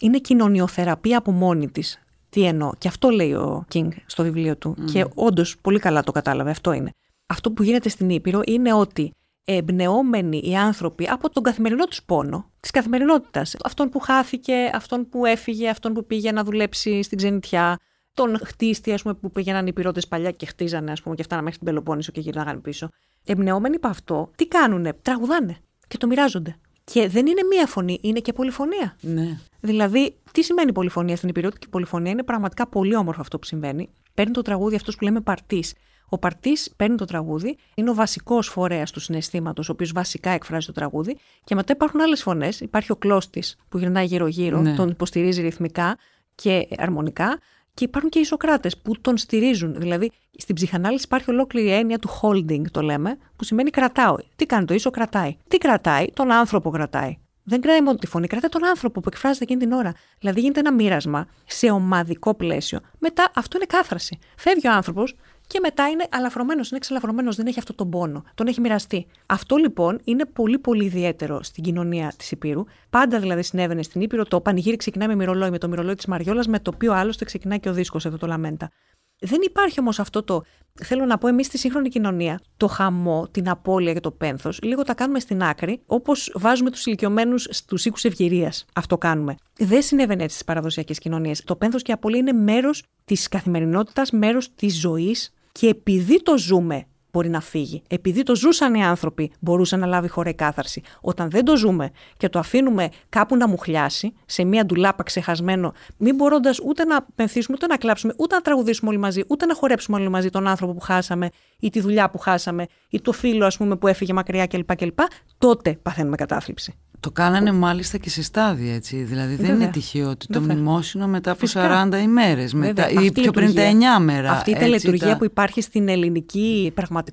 είναι κοινωνιοθεραπεία από μόνη της. Τι εννοώ; Και αυτό λέει ο King στο βιβλίο του. Και όντως πολύ καλά το κατάλαβε. Αυτό είναι. Αυτό που γίνεται στην Ήπειρο είναι ότι εμπνεόμενοι οι άνθρωποι από τον καθημερινό τους πόνο, της καθημερινότητας, αυτόν που χάθηκε, αυτόν που έφυγε, αυτόν που πήγε να δουλέψει στην ξενιτιά, τον χτίστη, ας πούμε, που πήγαιναν οι πυρότες παλιά και χτίζανε, ας πούμε, και φτάνανε μέχρι την Πελοπόννησο και γυρνάγανε πίσω. Εμπνεόμενοι από αυτό, τι κάνουνε, τραγουδάνε και το μοιράζονται. Και δεν είναι μία φωνή, είναι και πολυφωνία. Ναι. Δηλαδή, τι σημαίνει πολυφωνία στην υπηρετική πολυφωνία, είναι πραγματικά πολύ όμορφο αυτό που συμβαίνει. Παίρνει το τραγούδι αυτός που λέμε παρτής. Ο παρτής παίρνει το τραγούδι, είναι ο βασικός φορέας του συναισθήματος, ο οποίος βασικά εκφράζει το τραγούδι. Και μετά υπάρχουν άλλες φωνές. Υπάρχει ο κλώστης που γυρνάει γύρω-γύρω, Ναι. τον υποστηρίζει ρυθμικά και αρμονικά. Και υπάρχουν και οι Σοκράτε που τον στηρίζουν. Δηλαδή, στην ψυχανάλυση υπάρχει ολόκληρη έννοια του holding, το λέμε, που σημαίνει κρατάω. Τι κάνει το ίσο, κρατάει. Τι κρατάει, τον άνθρωπο κρατάει. Δεν κρατάει μόνο τη φωνή, κρατάει τον άνθρωπο που εκφράζεται εκείνη την ώρα. Δηλαδή γίνεται ένα μοίρασμα σε ομαδικό πλαίσιο. Μετά αυτό είναι κάθραση. Φεύγει ο άνθρωπος και μετά είναι αλαφρωμένος, είναι εξαλαφρωμένος, δεν έχει αυτό τον πόνο. Τον έχει μοιραστεί. Αυτό λοιπόν είναι πολύ πολύ ιδιαίτερο στην κοινωνία της Υπήρου. Πάντα δηλαδή συνέβαινε στην Ήπειρο. Το πανηγύρι ξεκινάει με μυρολόι, με το μυρολόι της Μαριόλας, με το οποίο άλλωστε ξεκινάει και ο δίσκος εδώ το Λαμέντα. Δεν υπάρχει όμως αυτό το. Θέλω να πω, εμείς στη σύγχρονη κοινωνία, το χαμό, την απώλεια και το πένθος, λίγο τα κάνουμε στην άκρη, όπως βάζουμε τους ηλικιωμένους στους οίκους ευγυρίας. Αυτό κάνουμε. Δεν συνέβαινε έτσι στις παραδοσιακές κοινωνίες. Το πένθος και η απώλεια είναι μέρος της καθημερινότητας, μέρος της ζωής και επειδή το ζούμε, μπορεί να φύγει. Επειδή το ζούσαν οι άνθρωποι, μπορούσε να λάβει χώρα η κάθαρση. Όταν δεν το ζούμε και το αφήνουμε κάπου να μουχλιάσει, σε μία ντουλάπα ξεχασμένο, μην μπορώντας ούτε να πενθήσουμε, ούτε να κλάψουμε, ούτε να τραγουδήσουμε όλοι μαζί, ούτε να χορέψουμε όλοι μαζί τον άνθρωπο που χάσαμε, ή τη δουλειά που χάσαμε, ή το φίλο, ας πούμε, που έφυγε μακριά κλπ. κλπ τότε παθαίνουμε κατάθλιψη. Το κάνανε μάλιστα και σε στάδια, έτσι. Δηλαδή δεν Βέβαια. είναι τυχαίο ότι το Βέβαια. μνημόσυνο μετά από Φυσικά. 40 ημέρες, μετά, Βέβαια. ή Αυτή η πιο πριν τα λειτουργία- 9 μέρα. Αυτή η έτσι, τελετουργία τα- που υπάρχει στην ελληνική πραγματικότητα,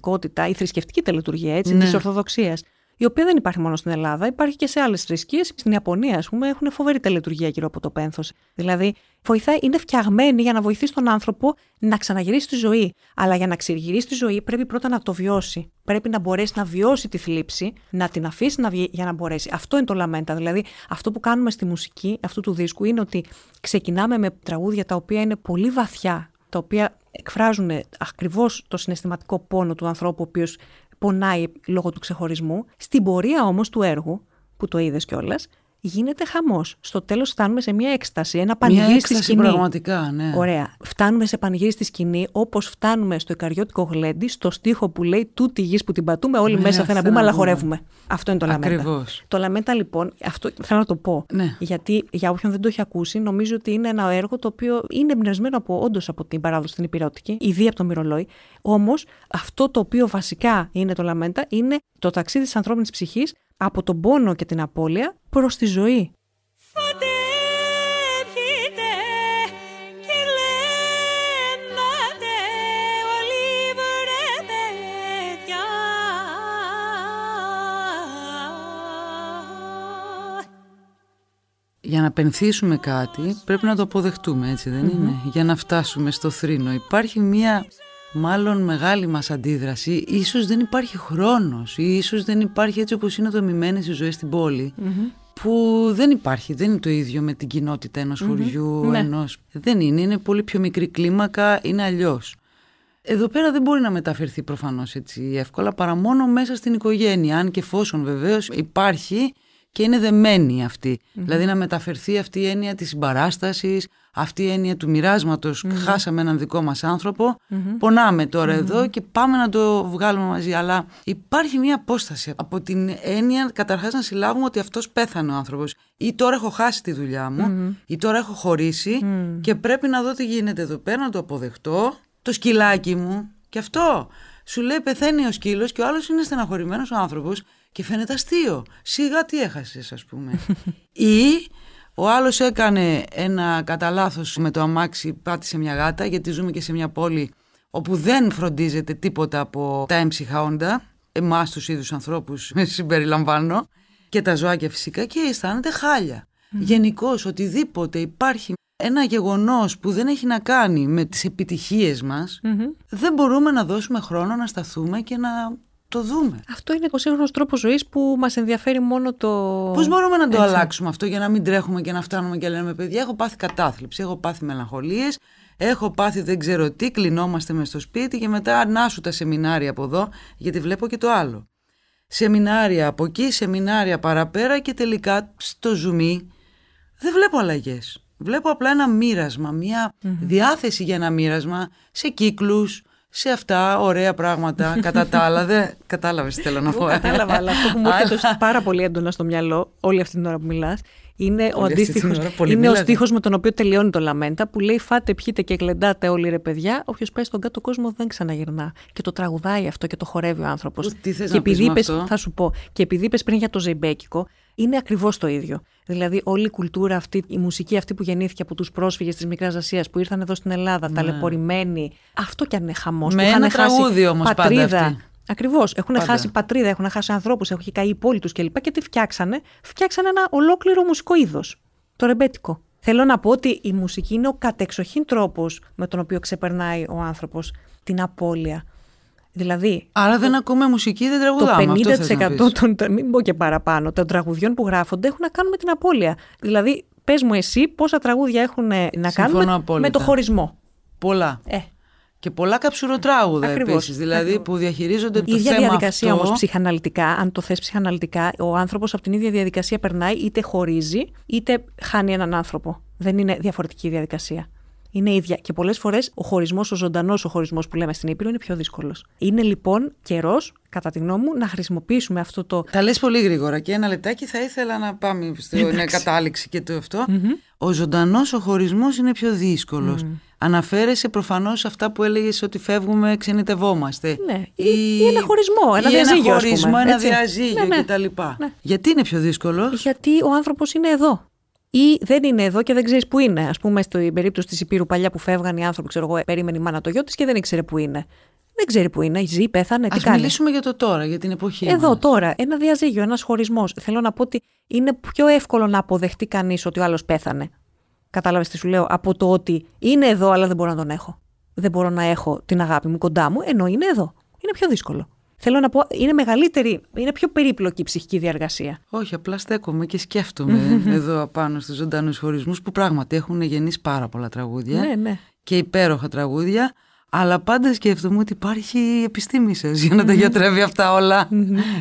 η θρησκευτική τελετουργία, έτσι, Ναι. της Ορθοδοξίας, η οποία δεν υπάρχει μόνο στην Ελλάδα, υπάρχει και σε άλλες θρησκείες. Στην Ιαπωνία, ας πούμε, έχουν φοβερή τελετουργία γύρω από το πένθος. Δηλαδή, βοηθάει, είναι φτιαγμένη για να βοηθήσει τον άνθρωπο να ξαναγυρίσει τη ζωή. Αλλά για να ξεγυρίσει τη ζωή, πρέπει πρώτα να το βιώσει. Πρέπει να μπορέσει να βιώσει τη θλίψη, να την αφήσει να βγει για να μπορέσει. Αυτό είναι το λαμέντα. Δηλαδή, αυτό που κάνουμε στη μουσική αυτού του δίσκου είναι ότι ξεκινάμε με τραγούδια τα οποία είναι πολύ βαθιά, τα οποία εκφράζουν ακριβώς το συναισθηματικό πόνο του ανθρώπου, ο οποίος πονάει λόγω του ξεχωρισμού. Στην πορεία όμως του έργου, που το είδες κιόλας, γίνεται χαμός. Στο τέλος φτάνουμε σε μια έκσταση, ένα πανηγύρι στη σκηνή. πραγματικά, ναι. Ωραία. Φτάνουμε σε πανηγύρι στη σκηνή, όπως φτάνουμε στο Ικαριώτικο γλέντι, στο στίχο που λέει Τούτη γης που την πατούμε, όλοι ναι, μέσα θέλουν να μπούμε, αλλά χορεύουμε. Αυτό είναι το λαμέντα. Ακριβώς. Το λαμέντα, λοιπόν, αυτό θέλω να το πω. Ναι. Γιατί για όποιον δεν το έχει ακούσει, νομίζω ότι είναι ένα έργο το οποίο είναι εμπνευσμένο από, όντως από την παράδοση στην Υπηρεωτική, ήδη από το Μυρολόι. Όμως, αυτό το οποίο βασικά είναι το λαμέντα είναι το ταξίδι της ανθρώπινης ψυχής από τον πόνο και την απώλεια προς τη ζωή. Για να πενθήσουμε κάτι πρέπει να το αποδεχτούμε έτσι δεν είναι; Για να φτάσουμε στο θρήνο Υπάρχει μια μάλλον μεγάλη μας αντίδραση, ίσως δεν υπάρχει χρόνος ή ίσως δεν υπάρχει έτσι όπως είναι δομημένες οι ζωές στην πόλη που δεν υπάρχει, δεν είναι το ίδιο με την κοινότητα ενός χωριού, ναι. ενός... δεν είναι, είναι πολύ πιο μικρή κλίμακα, είναι αλλιώς. Εδώ πέρα δεν μπορεί να μεταφερθεί προφανώς έτσι εύκολα παρά μόνο μέσα στην οικογένεια, αν και εφόσον βεβαίως υπάρχει και είναι δεμένη Δηλαδή να μεταφερθεί αυτή η έννοια της συμπαράστασης, αυτή η έννοια του μοιράσματος. Χάσαμε έναν δικό μας άνθρωπο, πονάμε εδώ και πάμε να το βγάλουμε μαζί. Αλλά υπάρχει μια απόσταση από την έννοια καταρχάς να συλλάβουμε ότι αυτός πέθανε ο άνθρωπος. Ή τώρα έχω χάσει τη δουλειά μου, ή τώρα έχω χωρίσει και πρέπει να δω τι γίνεται εδώ πέρα, να το αποδεχτώ. Το σκυλάκι μου και αυτό. Σου λέει πεθαίνει ο σκύλος και ο άλλος είναι στεναχωρημένος ο άνθρωπος και φαίνεται αστείο. Σιγά τι έχασες ας πούμε. Ή ο άλλος έκανε ένα κατά με το αμάξι, πάτησε μια γάτα γιατί ζούμε και σε μια πόλη όπου δεν φροντίζεται τίποτα από τα έμψυχα όντα, εμάς τους ίδιους ανθρώπους με συμπεριλαμβάνω και τα ζωάκια φυσικά και αισθάνεται χάλια. Mm. Γενικώς οτιδήποτε υπάρχει ένα γεγονός που δεν έχει να κάνει με τις επιτυχίες μας, δεν μπορούμε να δώσουμε χρόνο να σταθούμε και να το δούμε. Αυτό είναι ο σύγχρονος τρόπος ζωής που μας ενδιαφέρει μόνο το. Πώς μπορούμε να το αλλάξουμε αυτό για να μην τρέχουμε και να φτάνουμε και λέμε παιδιά, έχω πάθει κατάθλιψη, έχω πάθει μελαγχολίες, έχω πάθει δεν ξέρω τι, κλεινόμαστε μες στο σπίτι και μετά να σου τα σεμινάρια από εδώ, γιατί βλέπω και το άλλο. Σεμινάρια από εκεί, σεμινάρια παραπέρα και τελικά στο ζουμί δεν βλέπω αλλαγές. Βλέπω απλά ένα μοίρασμα, μια διάθεση για ένα μοίρασμα σε κύκλους, σε αυτά ωραία πράγματα. Κατά τα άλλα, δεν κατάλαβες τι θέλω να πω. Ε. Κατάλαβα, αλλά αυτό που μου έρχεται πάρα πολύ έντονα στο μυαλό όλη αυτή την ώρα που μιλάς, είναι ο αντίστοιχο. Είναι ο στίχος με τον οποίο τελειώνει το Λαμέντα που λέει Φάτε, πιείτε και γλεντάτε όλοι ρε παιδιά. Όποιος πάει στον κάτω κόσμο δεν ξαναγυρνά. Και το τραγουδάει αυτό και το χορεύει ο άνθρωπος. Τι θες να πεις αυτό; Θα σου πω. Και επειδή είπες πριν για το Ζεϊμπέκικο, είναι ακριβώς το ίδιο. Δηλαδή, όλη η κουλτούρα αυτή, η μουσική αυτή που γεννήθηκε από τους πρόσφυγες της Μικράς Ασίας που ήρθαν εδώ στην Ελλάδα, ναι. ταλαιπωρημένοι. Αυτό κι αν είναι χαμός. Με ένα τραγούδι όμως πάντα. Ακριβώς. Έχουν χάσει πατρίδα, έχουν χάσει ανθρώπους, έχουν καεί η πόλη τους κλπ. Και τι φτιάξανε; Φτιάξανε ένα ολόκληρο μουσικό είδος. Το ρεμπέτικο. Θέλω να πω ότι η μουσική είναι ο κατεξοχήν τρόπος με τον οποίο ξεπερνάει ο άνθρωπος την απώλεια. Δηλαδή. Άρα δεν ακούμε μουσική, δεν τραγουδάμε. Το 50% των. Μην πω και παραπάνω. Των τραγουδιών που γράφονται έχουν να κάνουν με την απώλεια. Δηλαδή, πες μου εσύ πόσα τραγούδια έχουν να κάνουν με, το χωρισμό. Πολλά. Ε. Και πολλά καψουροτράγουδα επίσης. Δηλαδή που διαχειρίζονται το θέμα. Η ίδια διαδικασία όμως ψυχαναλυτικά, αν το θες ψυχαναλυτικά, ο άνθρωπος από την ίδια διαδικασία περνάει είτε χωρίζει είτε χάνει έναν άνθρωπο. Δεν είναι διαφορετική διαδικασία είναι ίδια. Και πολλές φορές ο χωρισμός, ο ζωντανός ο χωρισμός που λέμε στην Ήπειρο είναι πιο δύσκολος. Είναι λοιπόν καιρός, κατά τη γνώμη μου, να χρησιμοποιήσουμε αυτό το. Τα λες πολύ γρήγορα και ένα λεπτάκι θα ήθελα να πάμε στην κατάληξη και το αυτό. Ο ζωντανός ο χωρισμός είναι πιο δύσκολος. Mm. Αναφέρεσαι προφανώς σε αυτά που έλεγες ότι φεύγουμε, ξενιτευόμαστε. Ναι. Ή, ή ένα χωρισμό, ένα ή διαζύγιο. Ένα χωρισμό, ένα διαζύγιο ναι, ναι. κτλ. Ναι. Γιατί είναι πιο δύσκολος; Γιατί ο άνθρωπος είναι εδώ ή δεν είναι εδώ και δεν ξέρεις που είναι. Α πούμε, στην περίπτωση της Υπήρου παλιά που φεύγαν οι άνθρωποι, ξέρω εγώ, περίμενε η μάνα το γιο της και δεν ήξερε που είναι. Δεν ξέρει που είναι, ζει, πέθανε, τι Ας κάνει. μιλήσουμε για το τώρα, για την εποχή Εδώ μας. τώρα, ένα διαζύγιο, ένας χωρισμός. Θέλω να πω ότι είναι πιο εύκολο να αποδεχτεί κανείς ότι ο άλλος πέθανε. Κατάλαβες τι σου λέω, από το ότι είναι εδώ, αλλά δεν μπορώ να τον έχω. Δεν μπορώ να έχω την αγάπη μου κοντά μου, ενώ είναι εδώ. Είναι πιο δύσκολο. Θέλω να πω, είναι μεγαλύτερη, είναι πιο περίπλοκη η ψυχική διαργασία. Όχι, απλά στέκομαι και σκέφτομαι εδώ απάνω στους ζωντανούς χωρισμούς που πράγματι έχουν γεννήσει πάρα πολλά τραγούδια Ναι, ναι. και υπέροχα τραγούδια αλλά πάντα σκέφτομαι ότι υπάρχει η επιστήμη σας για να τα γιατρεύει αυτά όλα.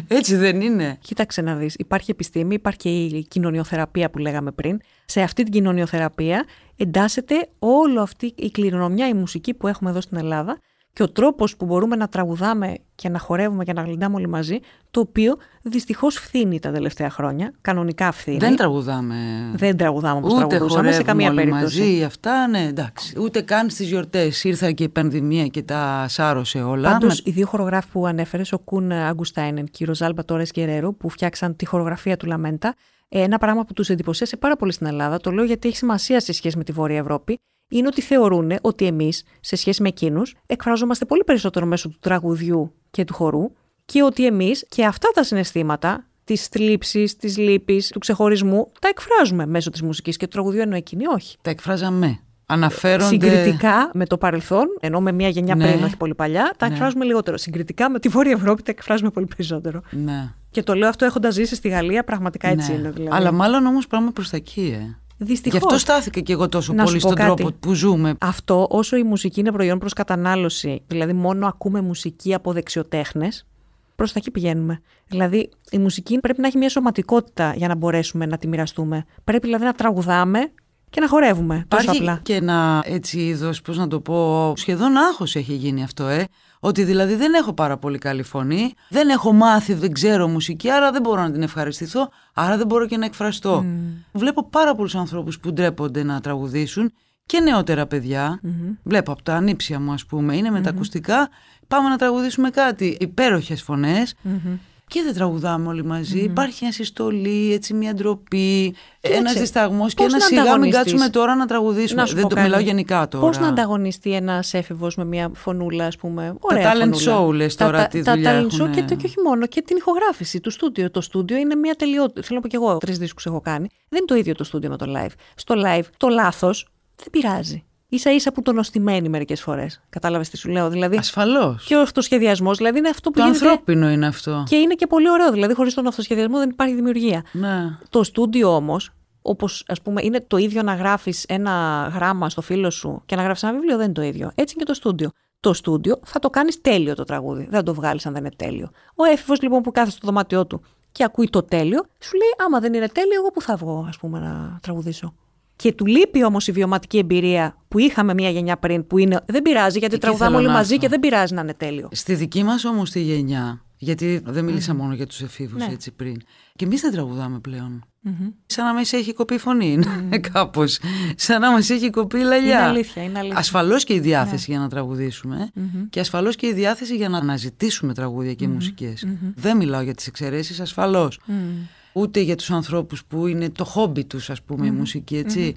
Έτσι δεν είναι. Κοίταξε να δεις, υπάρχει επιστήμη, υπάρχει και η κοινωνιοθεραπεία που λέγαμε πριν. Σε αυτή την κοινωνιοθεραπεία εντάσσεται όλο αυτή η κληρονομιά, η μουσική που έχουμε εδώ στην Ελλάδα και ο τρόπος που μπορούμε να τραγουδάμε και να χορεύουμε και να γλυντάμε όλοι μαζί, το οποίο δυστυχώς φθήνει τα τελευταία χρόνια, κανονικά φθήνει. Δεν τραγουδάμε. Δεν τραγουδάμε όπως Ούτε τραγουδούσαμε σε χορεύουμε καμία όλοι περίπτωση. μαζί, αυτά, ναι, εντάξει. Ούτε καν στις γιορτές. Ήρθα και η πανδημία και τα σάρωσε όλα. Πάντως, Με- οι δύο χορογράφοι που ανέφερες, ο Κουν Αγκουστάινεν και η Ροζάλμπα Τόρες Γκερέρο, που φτιάξαν τη χορογραφία του Λαμέντα, ε, ένα πράγμα που τους εντυπωσίασε πάρα πολύ στην Ελλάδα, το λέω γιατί έχει σημασία σε σχέση με τη Βόρεια Ευρώπη, είναι ότι θεωρούν ότι εμείς, σε σχέση με εκείνους, εκφράζομαστε πολύ περισσότερο μέσω του τραγουδιού και του χορού και ότι εμείς και αυτά τα συναισθήματα, της θλίψης, της λύπης, του ξεχωρισμού, τα εκφράζουμε μέσω της μουσικής και του τραγουδιού, ενώ εκείνοι όχι. Τα εκφράζαμε. Αναφέρονται... Συγκριτικά με το παρελθόν, ενώ με μια γενιά Ναι. πριν, όχι πολύ παλιά, τα Ναι. εκφράζουμε λιγότερο. Συγκριτικά με τη Βόρεια Ευρώπη τα εκφράζουμε πολύ περισσότερο. Ναι. Και το λέω αυτό έχοντας ζήσει στη Γαλλία, πραγματικά έτσι ναι. είναι. Δηλαδή. Αλλά μάλλον όμως πάμε προς τα εκεί, ε. Δυστυχώς. Γι' αυτό στάθηκα και εγώ τόσο Να σου πολύ πω στον κάτι. τρόπο που ζούμε. Αυτό, όσο η μουσική είναι προϊόν προς κατανάλωση, δηλαδή μόνο ακούμε μουσική από δεξιοτέχνες, προς τα εκεί πηγαίνουμε. Δηλαδή, η μουσική πρέπει να έχει μια σωματικότητα για να μπορέσουμε να τη μοιραστούμε. Πρέπει δηλαδή να τραγουδάμε και να χορεύουμε. Τόσο Υπάρχει απλά. και ένα έτσι είδος, πώς να το πω, σχεδόν άγχος έχει γίνει αυτό, ε. Ότι δηλαδή δεν έχω πάρα πολύ καλή φωνή, δεν έχω μάθει, δεν ξέρω μουσική, άρα δεν μπορώ να την ευχαριστηθώ, άρα δεν μπορώ και να εκφραστώ. Βλέπω πάρα πολλούς ανθρώπους που ντρέπονται να τραγουδήσουν και νεότερα παιδιά. Βλέπω από τα ανήψια μου ας πούμε, είναι με τα ακουστικά, πάμε να τραγουδήσουμε κάτι. Υπέροχες φωνές. Και δεν τραγουδάμε όλοι μαζί. Υπάρχει μια συστολή, έτσι μια ντροπή, ένας δισταγμός και πώς ένα να σιγά μην ανταγωνιστείς. κάτσουμε τώρα να τραγουδήσουμε. Να σου δεν πω το κάτι. μιλάω γενικά τώρα. Πώς να ανταγωνιστεί ένας έφηβος με μια φωνούλα, ας πούμε. Ωραία talent φωνούλα. show, λες Τα- τώρα, τα, τι τα δουλειά talent show έχουνε. και, το- και όχι μόνο, και την ηχογράφηση του στούντιο. Το στούντιο είναι μια τελειότητα. Θέλω να πω και εγώ, τρεις δίσκους έχω κάνει. Δεν είναι το ίδιο το στούντιο με το live. Στο live, το λάθος δεν πειράζει. Σα ίσα που τον οστημένει μερικές φορές. Κατάλαβες τι σου λέω. Δηλαδή, Ασφαλώς. και ο αυτοσχεδιασμός, δηλαδή είναι αυτό που Το γίνεται. ανθρώπινο είναι αυτό. Και είναι και πολύ ωραίο. Δηλαδή, χωρίς τον αυτοσχεδιασμό δεν υπάρχει δημιουργία. Ναι. Το στούντιο όμως, όπως ας πούμε είναι το ίδιο να γράφεις ένα γράμμα στο φίλο σου και να γράφει ένα βιβλίο, δεν είναι το ίδιο. Έτσι είναι και το στούντιο. Το στούντιο θα το κάνεις τέλειο το τραγούδι. Δεν θα το βγάλεις αν δεν είναι τέλειο. Ο έφηβος λοιπόν που κάθεται στο δωμάτιό του και ακούει το τέλειο, σου λέει: Άμα δεν είναι τέλειο, εγώ που θα βγω, ας πούμε, να τραγουδήσω. Και του λείπει όμως η βιωματική εμπειρία που είχαμε μία γενιά πριν, που είναι δεν πειράζει, γιατί Εκεί τραγουδάμε θέλω όλοι να μαζί έρθω. και δεν πειράζει να είναι τέλειο. Στη δική μας όμως τη γενιά, γιατί δεν μίλησα μόνο για τους εφήβους Ναι. έτσι πριν. Και εμείς δεν τραγουδάμε πλέον. Σαν να μας έχει κοπεί η φωνή, είναι κάπως. Σαν να μας έχει κοπεί η λαλιά. Είναι αλήθεια, είναι αλήθεια. Ασφαλώς και η διάθεση για να τραγουδήσουμε και ασφαλώς και η διάθεση για να αναζητήσουμε τραγούδια και μουσικές. Δεν μιλάω για τις εξαιρέσεις, ασφαλώς. Ούτε για τους ανθρώπους που είναι το χόμπι τους, ας πούμε, η μουσική, έτσι.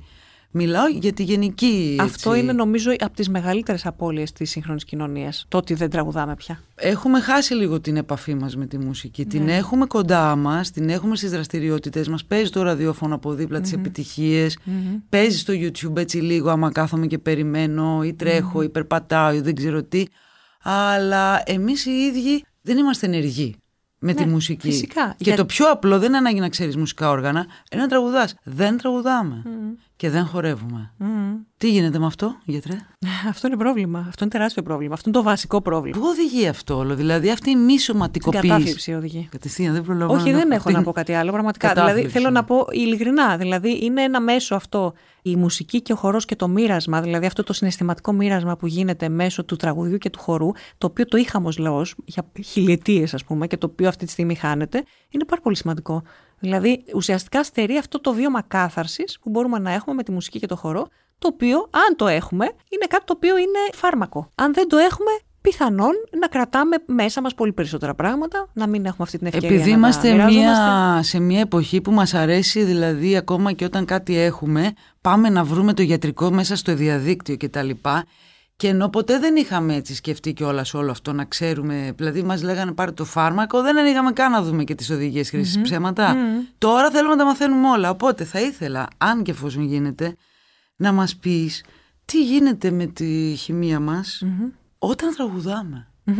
Μιλάω για τη γενική. Αυτό έτσι. είναι νομίζω από τις μεγαλύτερες απώλειες της σύγχρονης κοινωνίας. Το ότι δεν τραγουδάμε πια. Έχουμε χάσει λίγο την επαφή μας με τη μουσική. Ναι. Την έχουμε κοντά μας, την έχουμε στις δραστηριότητες μας. Παίζει το ραδιόφωνο από δίπλα τις επιτυχίες. Παίζει στο YouTube έτσι λίγο άμα κάθομαι και περιμένω ή τρέχω ή περπατάω ή δεν ξέρω τι. Αλλά εμείς οι ίδιοι δεν είμαστε ενεργοί με τη μουσική. Ναι, φυσικά. Και Για- το πιο απλό δεν είναι ανάγκη να ξέρεις μουσικά όργανα, είναι να τραγουδάς. Δεν τραγουδάμε και δεν χορεύουμε. Τι γίνεται με αυτό, γιατρέ; Αυτό είναι πρόβλημα. Αυτό είναι τεράστιο πρόβλημα. Αυτό είναι το βασικό πρόβλημα. Πού οδηγεί αυτό όλο, δηλαδή αυτή η μη Την σωματικοποίηση. κατάθλιψη οδηγεί. Κατευθείαν δεν προλαβαίνω. Όχι, δεν έχω αυτή να είναι πω κάτι άλλο. Πραγματικά. κατάθλιψη. Δηλαδή, θέλω να πω ειλικρινά. Δηλαδή, είναι ένα μέσο αυτό. Η μουσική και ο χορός και το μοίρασμα, δηλαδή αυτό το συναισθηματικό μοίρασμα που γίνεται μέσω του τραγουδιού και του χορού, το οποίο το είχαμε ως λαός για χιλιετίες, ας πούμε, και το οποίο αυτή τη στιγμή χάνεται, είναι πάρα πολύ σημαντικό. Δηλαδή, ουσιαστικά στερεί αυτό το βίωμα κάθαρσης που μπορούμε να έχουμε με τη μουσική και το χορό, το οποίο, αν το έχουμε, είναι κάτι το οποίο είναι φάρμακο. Αν δεν το έχουμε, πιθανόν να κρατάμε μέσα μας πολύ περισσότερα πράγματα, να μην έχουμε αυτή την ευκαιρία Επειδή να τα είμαστε μοιράζομαστε. μια, σε μια εποχή που μας αρέσει, δηλαδή ακόμα και όταν κάτι έχουμε, πάμε να βρούμε το γιατρικό μέσα στο διαδίκτυο κτλ. Και ενώ ποτέ δεν είχαμε έτσι σκεφτεί κιόλας όλο αυτό να ξέρουμε, δηλαδή μας λέγανε πάρε το φάρμακο, δεν ανοίγαμε καν να δούμε και τις οδηγίες χρήσης ψέματα. Τώρα θέλουμε να τα μαθαίνουμε όλα. Οπότε θα ήθελα, αν και εφόσον γίνεται, να μας πεις τι γίνεται με τη χημεία μας όταν τραγουδάμε.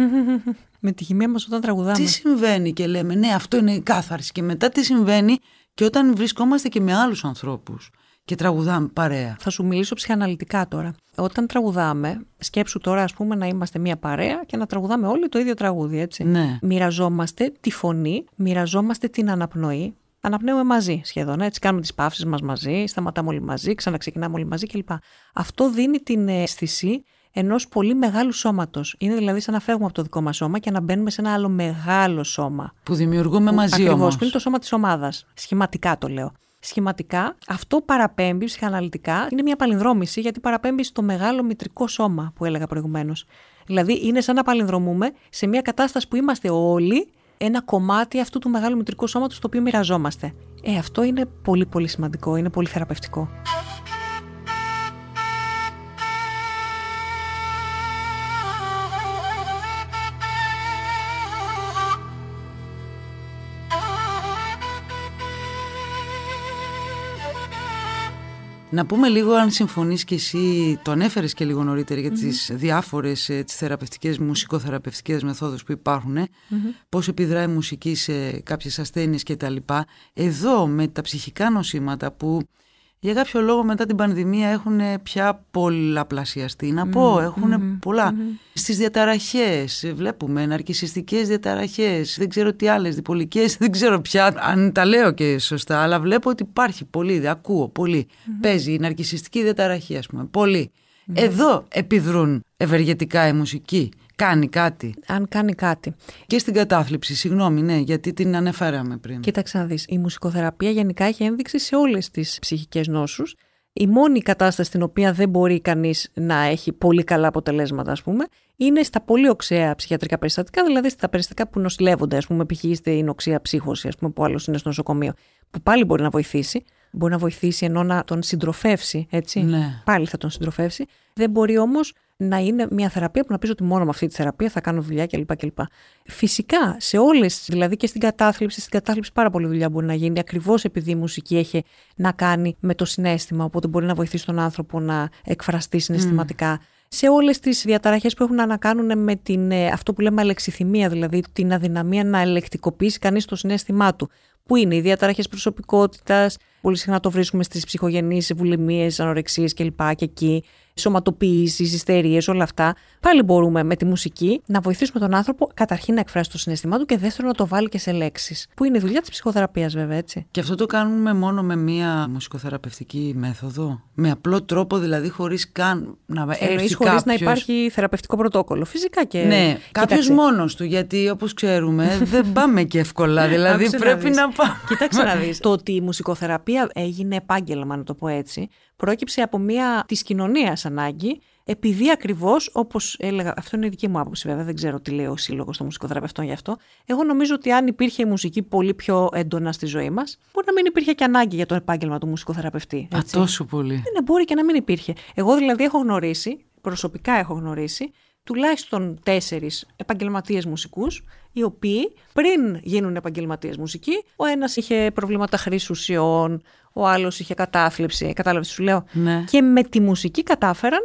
με τη χημεία μας όταν τραγουδάμε. Τι συμβαίνει και λέμε, Ναι, αυτό είναι η κάθαρση. Και μετά τι συμβαίνει και όταν βρισκόμαστε και με άλλους ανθρώπους και τραγουδάμε παρέα. Θα σου μιλήσω ψυχαναλυτικά τώρα. Όταν τραγουδάμε, σκέψου τώρα ας πούμε να είμαστε μια παρέα και να τραγουδάμε όλοι το ίδιο τραγούδι, έτσι. Ναι. Μοιραζόμαστε τη φωνή, μοιραζόμαστε την αναπνοή. Αναπνέουμε μαζί σχεδόν, έτσι. Κάνουμε τις παύσεις μας μαζί, σταματάμε όλοι μαζί, ξαναξεκινάμε όλοι μαζί κλπ. Αυτό δίνει την αίσθηση ενός πολύ μεγάλου σώματος. Είναι δηλαδή σαν να φεύγουμε από το δικό μας σώμα και να μπαίνουμε σε ένα άλλο μεγάλο σώμα. Που δημιουργούμε μαζί Ακριβώς, όμως. που είναι το σώμα της ομάδας. Σχηματικά το λέω. Σχηματικά, αυτό παραπέμπει ψυχαναλυτικά, είναι μια παλινδρόμηση γιατί παραπέμπει στο μεγάλο μητρικό σώμα που έλεγα προηγουμένως. Δηλαδή, είναι σαν να παλινδρομούμε σε μια κατάσταση που είμαστε όλοι ένα κομμάτι αυτού του μεγάλου μητρικού σώματος το οποίο μοιραζόμαστε. Ε, αυτό είναι πολύ πολύ σημαντικό, είναι πολύ θεραπευτικό. Να πούμε λίγο αν συμφωνείς και εσύ, το ανέφερες και λίγο νωρίτερα για τις διάφορες ε, τις θεραπευτικές, μουσικοθεραπευτικές μεθόδους που υπάρχουν, ε, πώς επιδράει η μουσική σε κάποιες ασθένειες και τα λοιπά. Εδώ με τα ψυχικά νοσήματα που για κάποιο λόγο μετά την πανδημία έχουν πια πολλαπλασιαστεί. Να πω, έχουν πολλά. Στις διαταραχές βλέπουμε ναρκισιστικές διαταραχές, δεν ξέρω τι άλλες, διπολικές, δεν ξέρω πια αν τα λέω και σωστά, αλλά βλέπω ότι υπάρχει πολύ, ακούω πολύ. Παίζει η ναρκισιστική διαταραχή ας πούμε, πολύ. Εδώ επιδρούν ευεργετικά η μουσική. Κάνει κάτι. Αν κάνει κάτι. Και στην κατάθλιψη, συγγνώμη, ναι, γιατί την ανεφέραμε πριν. Κοίταξε να δεις, η μουσικοθεραπεία γενικά έχει ένδειξη σε όλες τις ψυχικές νόσους. Η μόνη κατάσταση στην οποία δεν μπορεί κανείς να έχει πολύ καλά αποτελέσματα, ας πούμε, είναι στα πολύ οξέα ψυχιατρικά περιστατικά, δηλαδή στα περιστατικά που νοσηλεύονται, ας πούμε, π.χ. η νοξία ψύχωση, ας πούμε, που άλλος είναι στο νοσοκομείο, που πάλι μπορεί να βοηθήσει. Μπορεί να βοηθήσει ενώ να τον συντροφεύσει, έτσι. Ναι. Πάλι θα τον συντροφεύσει. Δεν μπορεί όμως να είναι μια θεραπεία που να πει ότι μόνο με αυτή τη θεραπεία θα κάνω δουλειά κλπ. κλπ. Φυσικά, σε όλες, δηλαδή και στην κατάθλιψη, στην κατάθλιψη πάρα πολλή δουλειά μπορεί να γίνει, ακριβώς επειδή η μουσική έχει να κάνει με το συνέστημα, οπότε μπορεί να βοηθήσει τον άνθρωπο να εκφραστεί συναισθηματικά. Σε όλες τις διαταραχές που έχουν να κάνουν με την, ε, αυτό που λέμε αλεξιθυμία, δηλαδή την αδυναμία να ελεκτικοποιήσει κανείς το συνέστημά του. Που είναι οι διαταραχές προσωπικότητας, πολύ συχνά το βρίσκουμε στις ψυχογενείς βουλημίες, ανορεξίες κλπ. Και εκεί, σωματοποιήσεις, ιστερίες, όλα αυτά. Πάλι μπορούμε με τη μουσική να βοηθήσουμε τον άνθρωπο καταρχήν να εκφράσει το συνέστημά του και δεύτερον να το βάλει και σε λέξεις. Που είναι η δουλειά της ψυχοθεραπείας, βέβαια, έτσι. Και αυτό το κάνουμε μόνο με μία μουσικοθεραπευτική μέθοδο; Με απλό τρόπο, δηλαδή, χωρίς καν να έρθει Εννοείς κάποιος... χωρίς να υπάρχει θεραπευτικό πρωτόκολλο. Φυσικά και. Ναι, κάποιος Κοίταξε. μόνος του. Γιατί όπως ξέρουμε, δεν πάμε και εύκολα. Δηλαδή, Άκουσε να πρέπει δεις. να πάμε. Κοίταξε να δεις. Το ότι η μουσικοθεραπεία έγινε επάγγελμα, να το πω έτσι, πρόκυψε από μια της κοινωνίας ανάγκη, επειδή ακριβώς, όπως έλεγα, αυτό είναι η δική μου άποψη βέβαια, δεν ξέρω τι λέει ο σύλλογος των μουσικοθεραπευτών γι' αυτό. Εγώ νομίζω ότι αν υπήρχε η μουσική πολύ πιο έντονα στη ζωή μας, μπορεί να μην υπήρχε και ανάγκη για το επάγγελμα του μουσικοθεραπευτή. Α, έτσι. τόσο πολύ. Ναι, μπορεί και να μην υπήρχε. Εγώ δηλαδή έχω γνωρίσει, προσωπικά έχω γνωρίσει, τουλάχιστον τέσσερις επαγγελματίες μουσικούς, οι οποίοι πριν γίνουν επαγγελματίες μουσικοί, ο ένας είχε προβλήματα χρήση ουσιών, ο άλλος είχε κατάθλιψη. Κατάλαβες τι σου λέω; Ναι. Και με τη μουσική κατάφεραν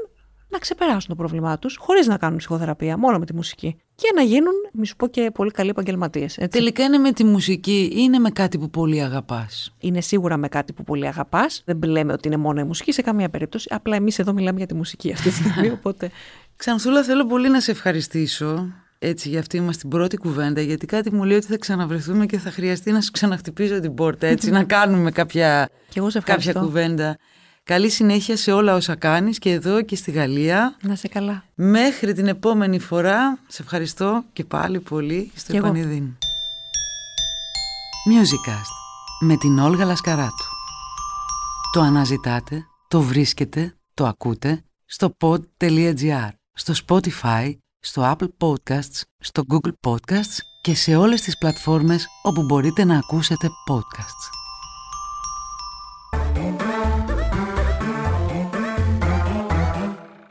να ξεπεράσουν το πρόβλημά τους, χωρίς να κάνουν ψυχοθεραπεία, μόνο με τη μουσική. Και να γίνουν, μη σου πω και πολύ καλοί επαγγελματίες. Τελικά είναι με τη μουσική ή είναι με κάτι που πολύ αγαπάς; Είναι σίγουρα με κάτι που πολύ αγαπάς. Δεν λέμε ότι είναι μόνο η μουσική σε καμία περίπτωση. Απλά εμείς εδώ μιλάμε για τη μουσική αυτή τη στιγμή. Οπότε. Ξανθούλα, θέλω πολύ να σε ευχαριστήσω έτσι για αυτή μας την πρώτη κουβέντα, γιατί κάτι μου λέει ότι θα ξαναβρεθούμε και θα χρειαστεί να σου ξαναχτυπήσω την πόρτα, έτσι, να κάνουμε κάποια, Και εγώ σε κάποια ευχαριστώ. κουβέντα. Καλή συνέχεια σε όλα όσα κάνεις και εδώ και στη Γαλλία. Να σε καλά. Μέχρι την επόμενη φορά, σε ευχαριστώ και πάλι πολύ στο Κι εγώ. Επανειδήν. Musicast με την Όλγα Λασκαράτου. Το αναζητάτε, το βρίσκετε, το ακούτε στο pod.gr, στο Spotify, στο Apple Podcasts, στο Google Podcasts και σε όλες τις πλατφόρμες όπου μπορείτε να ακούσετε podcasts.